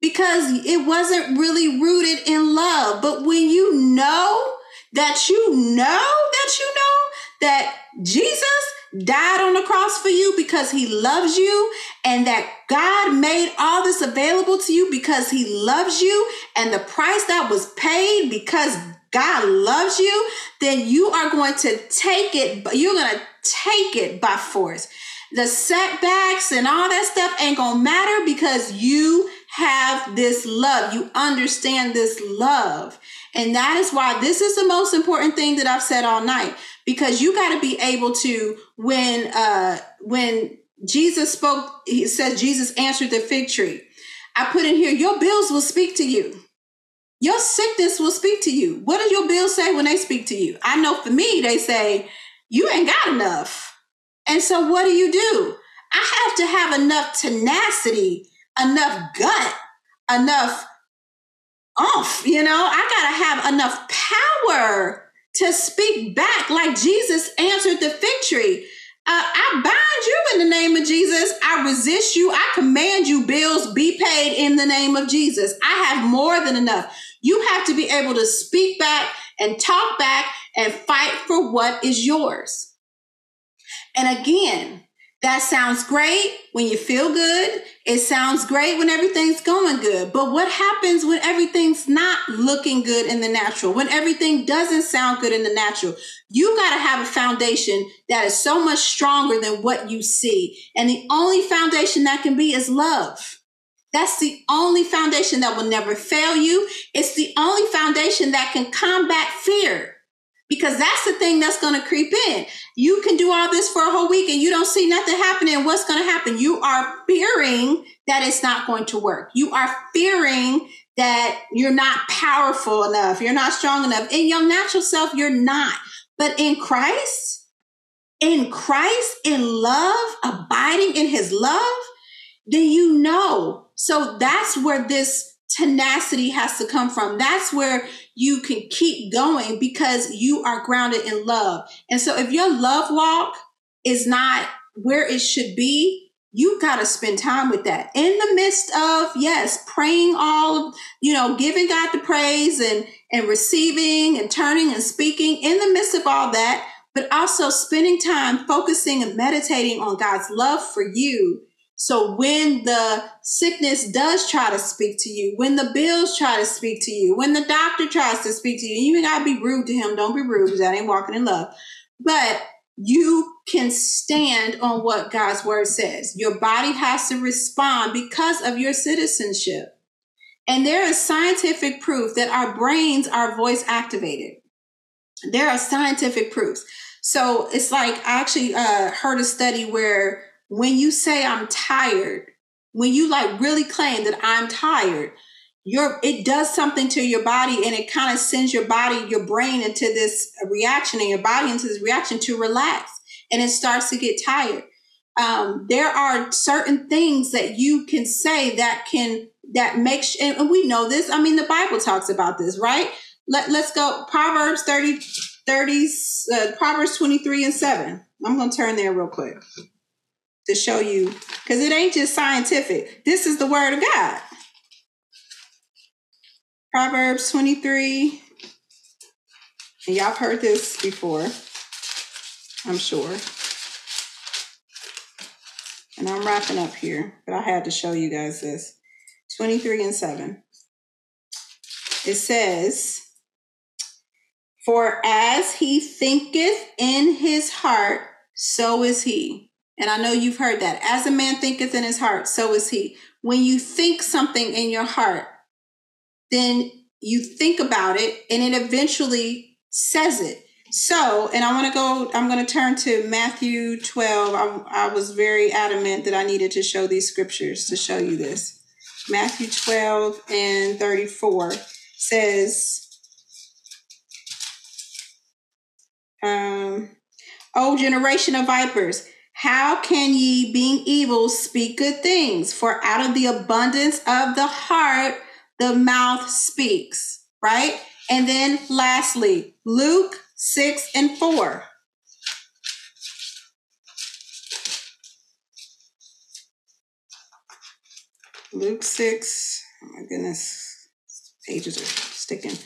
because it wasn't really rooted in love. But when you know that you know that you know that Jesus died on the cross for you because he loves you and that God made all this available to you because he loves you and the price that was paid because God loves you, then you are going to take it, you're going to take it by force. The setbacks and all that stuff ain't going to matter because you have this love. You understand this love. And that is why this is the most important thing that I've said all night because you got to be able to when uh when Jesus spoke he said Jesus answered the fig tree. I put in here your bills will speak to you. Your sickness will speak to you. What do your bills say when they speak to you? I know for me they say you ain't got enough. And so what do you do? I have to have enough tenacity, enough gut, enough off. You know, I got to have enough power to speak back like Jesus answered the fig tree. Uh, I bind you in the name of Jesus. I resist you. I command you, bills be paid in the name of Jesus. I have more than enough. You have to be able to speak back and talk back and fight for what is yours. And again, that sounds great when you feel good. It sounds great when everything's going good. But what happens when everything's not looking good in the natural? When everything doesn't sound good in the natural? You got to have a foundation that is so much stronger than what you see. And the only foundation that can be is love. That's the only foundation that will never fail you. It's the only foundation that can combat fear because that's the thing that's going to creep in. You can do all this for a whole week and you don't see nothing happening. What's going to happen? You are fearing that it's not going to work. You are fearing that you're not powerful enough. You're not strong enough. In your natural self, you're not. But in Christ, in Christ, in love, abiding in his love, then you know. So that's where this tenacity has to come from. That's where you can keep going because you are grounded in love. And so if your love walk is not where it should be, you've got to spend time with that in the midst of yes praying all you know giving god the praise and and receiving and turning and speaking in the midst of all that but also spending time focusing and meditating on god's love for you so when the sickness does try to speak to you, when the bills try to speak to you, when the doctor tries to speak to you, you gotta be rude to him. Don't be rude because that ain't walking in love. But you can stand on what God's word says. Your body has to respond because of your citizenship. And there is scientific proof that our brains are voice activated. There are scientific proofs. So it's like I actually uh, heard a study where when you say I'm tired, when you like really claim that I'm tired, your it does something to your body and it kind of sends your body, your brain into this reaction and your body into this reaction to relax and it starts to get tired. Um, there are certain things that you can say that can that makes and we know this. I mean, the Bible talks about this, right? Let, let's go Proverbs 30 30 uh, Proverbs 23 and 7. I'm going to turn there real quick to show you because it ain't just scientific. This is the word of God. Proverbs 23. And y'all heard this before, I'm sure. And I'm wrapping up here, but I had to show you guys this. 23 and 7. It says, For as he thinketh in his heart, so is he. And I know you've heard that. As a man thinketh in his heart, so is he. When you think something in your heart, then you think about it and it eventually says it. So, and I want to go, I'm going to turn to Matthew 12. I, I was very adamant that I needed to show these scriptures to show you this. Matthew 12 and 34 says, um, O generation of vipers, how can ye, being evil, speak good things? For out of the abundance of the heart, the mouth speaks, right? And then lastly, Luke 6 and 4. Luke 6, oh my goodness, pages are sticking.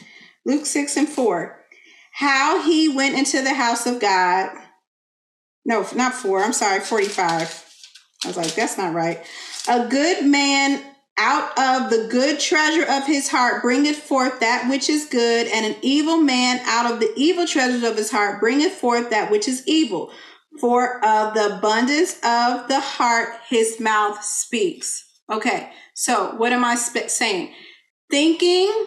Luke 6 and 4. How he went into the house of God no, not four. I'm sorry, 45. I was like, that's not right. A good man out of the good treasure of his heart bringeth forth that which is good, and an evil man out of the evil treasures of his heart bringeth forth that which is evil. For of the abundance of the heart his mouth speaks. Okay, so what am I sp- saying? Thinking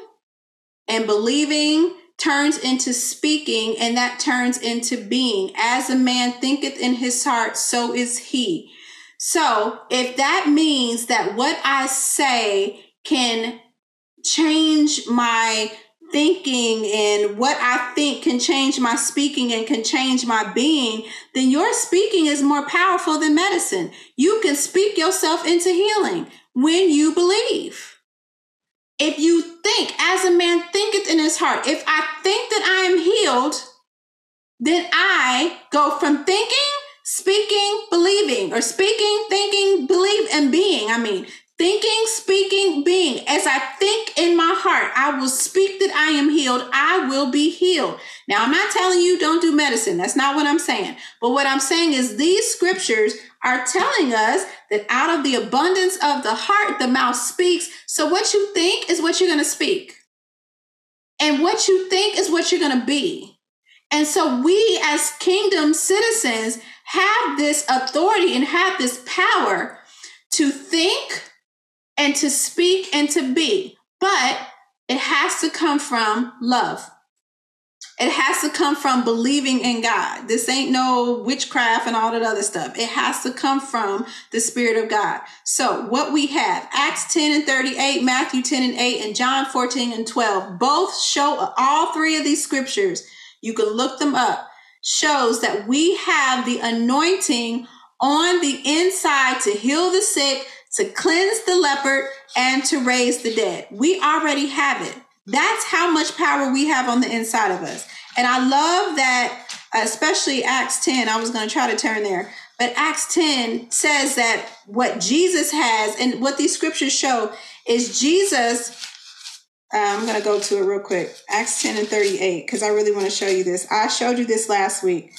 and believing turns into speaking, and that turns into being. As a man thinketh in his heart, so is he. So if that means that what I say can change my thinking and what I think can change my speaking and can change my being, then your speaking is more powerful than medicine. You can speak yourself into healing when you believe. If you think, as a man thinketh in his heart, if I think that I am healed, then I go from thinking speaking, believing, or speaking, thinking, believe, and being. I mean, thinking, speaking, being. As I think in my heart, I will speak that I am healed. I will be healed. Now, I'm not telling you don't do medicine. That's not what I'm saying. But what I'm saying is these scriptures are telling us that out of the abundance of the heart, the mouth speaks. So what you think is what you're going to speak. And what you think is what you're going to be. And so we as kingdom citizens have this authority and have this power to think and to speak and to be, but it has to come from love. It has to come from believing in God. This ain't no witchcraft and all that other stuff. It has to come from the Spirit of God. So, what we have Acts 10 and 38, Matthew 10 and 8, and John 14 and 12 both show all three of these scriptures. You can look them up shows that we have the anointing on the inside to heal the sick, to cleanse the leopard, and to raise the dead. We already have it. That's how much power we have on the inside of us. And I love that, especially Acts 10. I was going to try to turn there, but Acts 10 says that what Jesus has and what these scriptures show is Jesus uh, I'm going to go to it real quick. Acts 10 and 38, because I really want to show you this. I showed you this last week.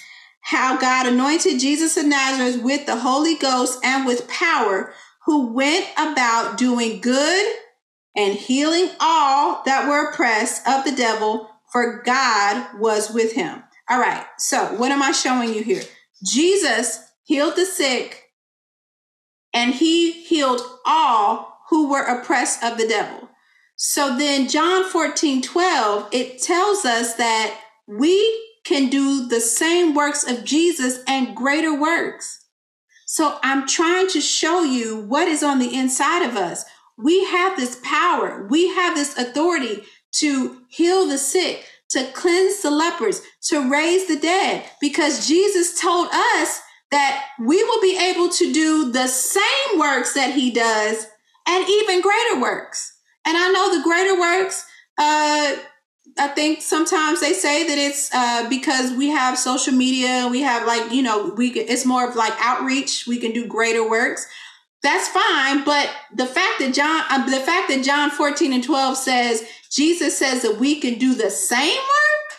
How God anointed Jesus of Nazareth with the Holy Ghost and with power, who went about doing good and healing all that were oppressed of the devil, for God was with him. All right, so what am I showing you here? Jesus healed the sick and he healed all who were oppressed of the devil. So then, John 14 12, it tells us that we can do the same works of Jesus and greater works. So I'm trying to show you what is on the inside of us. We have this power, we have this authority to heal the sick, to cleanse the lepers, to raise the dead, because Jesus told us that we will be able to do the same works that he does and even greater works. And I know the greater works, uh, I think sometimes they say that it's uh, because we have social media, we have like, you know, we it's more of like outreach, we can do greater works. That's fine, but the fact that John uh, the fact that John 14 and 12 says Jesus says that we can do the same work.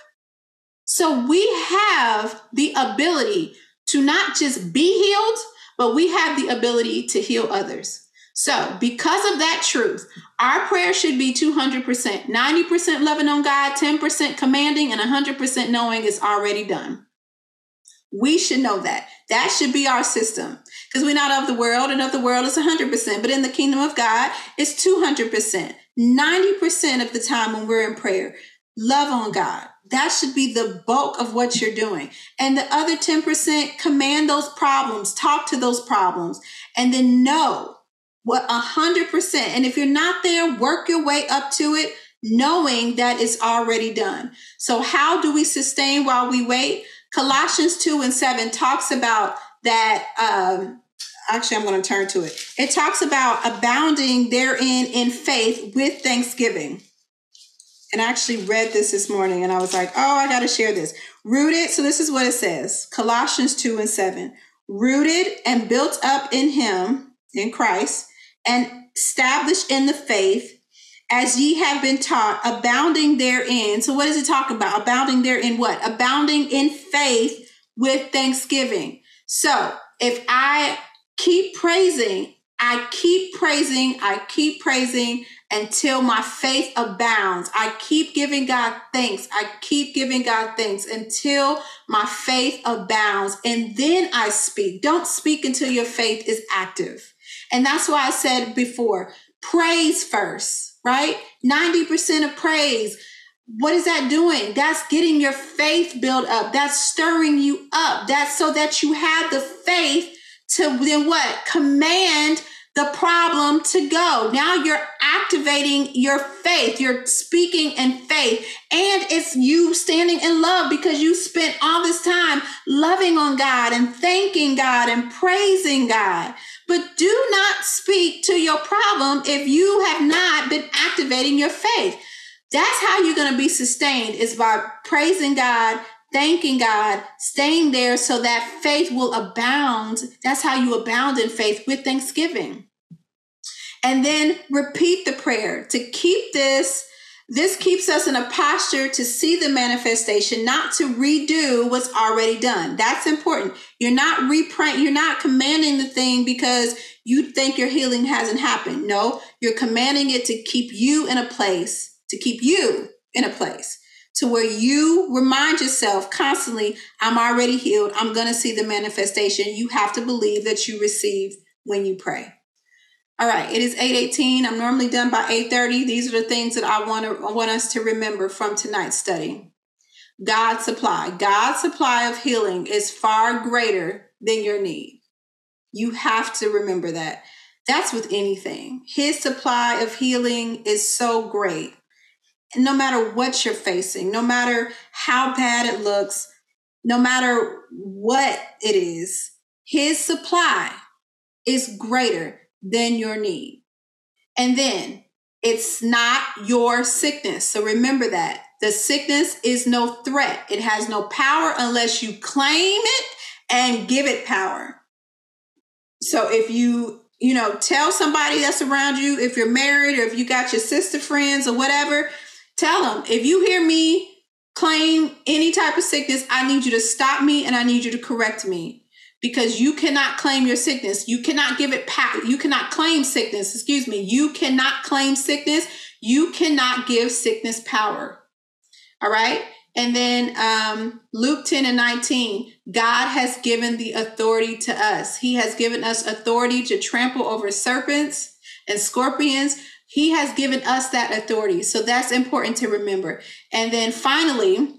So we have the ability to not just be healed, but we have the ability to heal others. So, because of that truth, our prayer should be 200%, 90% loving on God, 10% commanding, and 100% knowing it's already done. We should know that. That should be our system because we're not of the world, and of the world is 100%, but in the kingdom of God, it's 200%. 90% of the time when we're in prayer, love on God. That should be the bulk of what you're doing. And the other 10%, command those problems, talk to those problems, and then know what a hundred percent. And if you're not there, work your way up to it, knowing that it's already done. So how do we sustain while we wait? Colossians 2 and 7 talks about that. Um, actually, I'm going to turn to it. It talks about abounding therein in faith with thanksgiving. And I actually read this this morning and I was like, oh, I got to share this. Rooted. So this is what it says Colossians 2 and 7. Rooted and built up in him, in Christ and established in the faith as ye have been taught, abounding therein. So, what does it talk about? Abounding therein what? Abounding in faith with thanksgiving. So, if I keep praising I keep praising, I keep praising until my faith abounds. I keep giving God thanks. I keep giving God thanks until my faith abounds. And then I speak. Don't speak until your faith is active. And that's why I said before praise first, right? 90% of praise. What is that doing? That's getting your faith built up. That's stirring you up. That's so that you have the faith to then what? Command the problem to go. Now you're activating your faith. You're speaking in faith. And it's you standing in love because you spent all this time loving on God and thanking God and praising God. But do not speak to your problem if you have not been activating your faith. That's how you're going to be sustained is by praising God, thanking God, staying there so that faith will abound. That's how you abound in faith with thanksgiving. And then repeat the prayer to keep this. This keeps us in a posture to see the manifestation, not to redo what's already done. That's important. You're not reprint, you're not commanding the thing because you think your healing hasn't happened. No, you're commanding it to keep you in a place, to keep you in a place to where you remind yourself constantly, I'm already healed. I'm going to see the manifestation. You have to believe that you receive when you pray. All right, it is 8:18. I'm normally done by 8:30. These are the things that I want to want us to remember from tonight's study. God's supply. God's supply of healing is far greater than your need. You have to remember that. That's with anything. His supply of healing is so great no matter what you're facing, no matter how bad it looks, no matter what it is, his supply is greater than your need. And then it's not your sickness. So remember that. The sickness is no threat. It has no power unless you claim it and give it power. So if you, you know, tell somebody that's around you, if you're married or if you got your sister friends or whatever, Tell them if you hear me claim any type of sickness, I need you to stop me and I need you to correct me because you cannot claim your sickness. You cannot give it power. You cannot claim sickness. Excuse me. You cannot claim sickness. You cannot give sickness power. All right. And then um, Luke 10 and 19, God has given the authority to us. He has given us authority to trample over serpents and scorpions he has given us that authority. So that's important to remember. And then finally,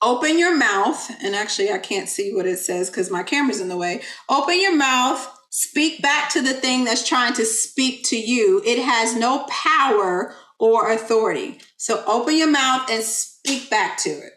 open your mouth. And actually, I can't see what it says because my camera's in the way. Open your mouth. Speak back to the thing that's trying to speak to you. It has no power or authority. So open your mouth and speak back to it.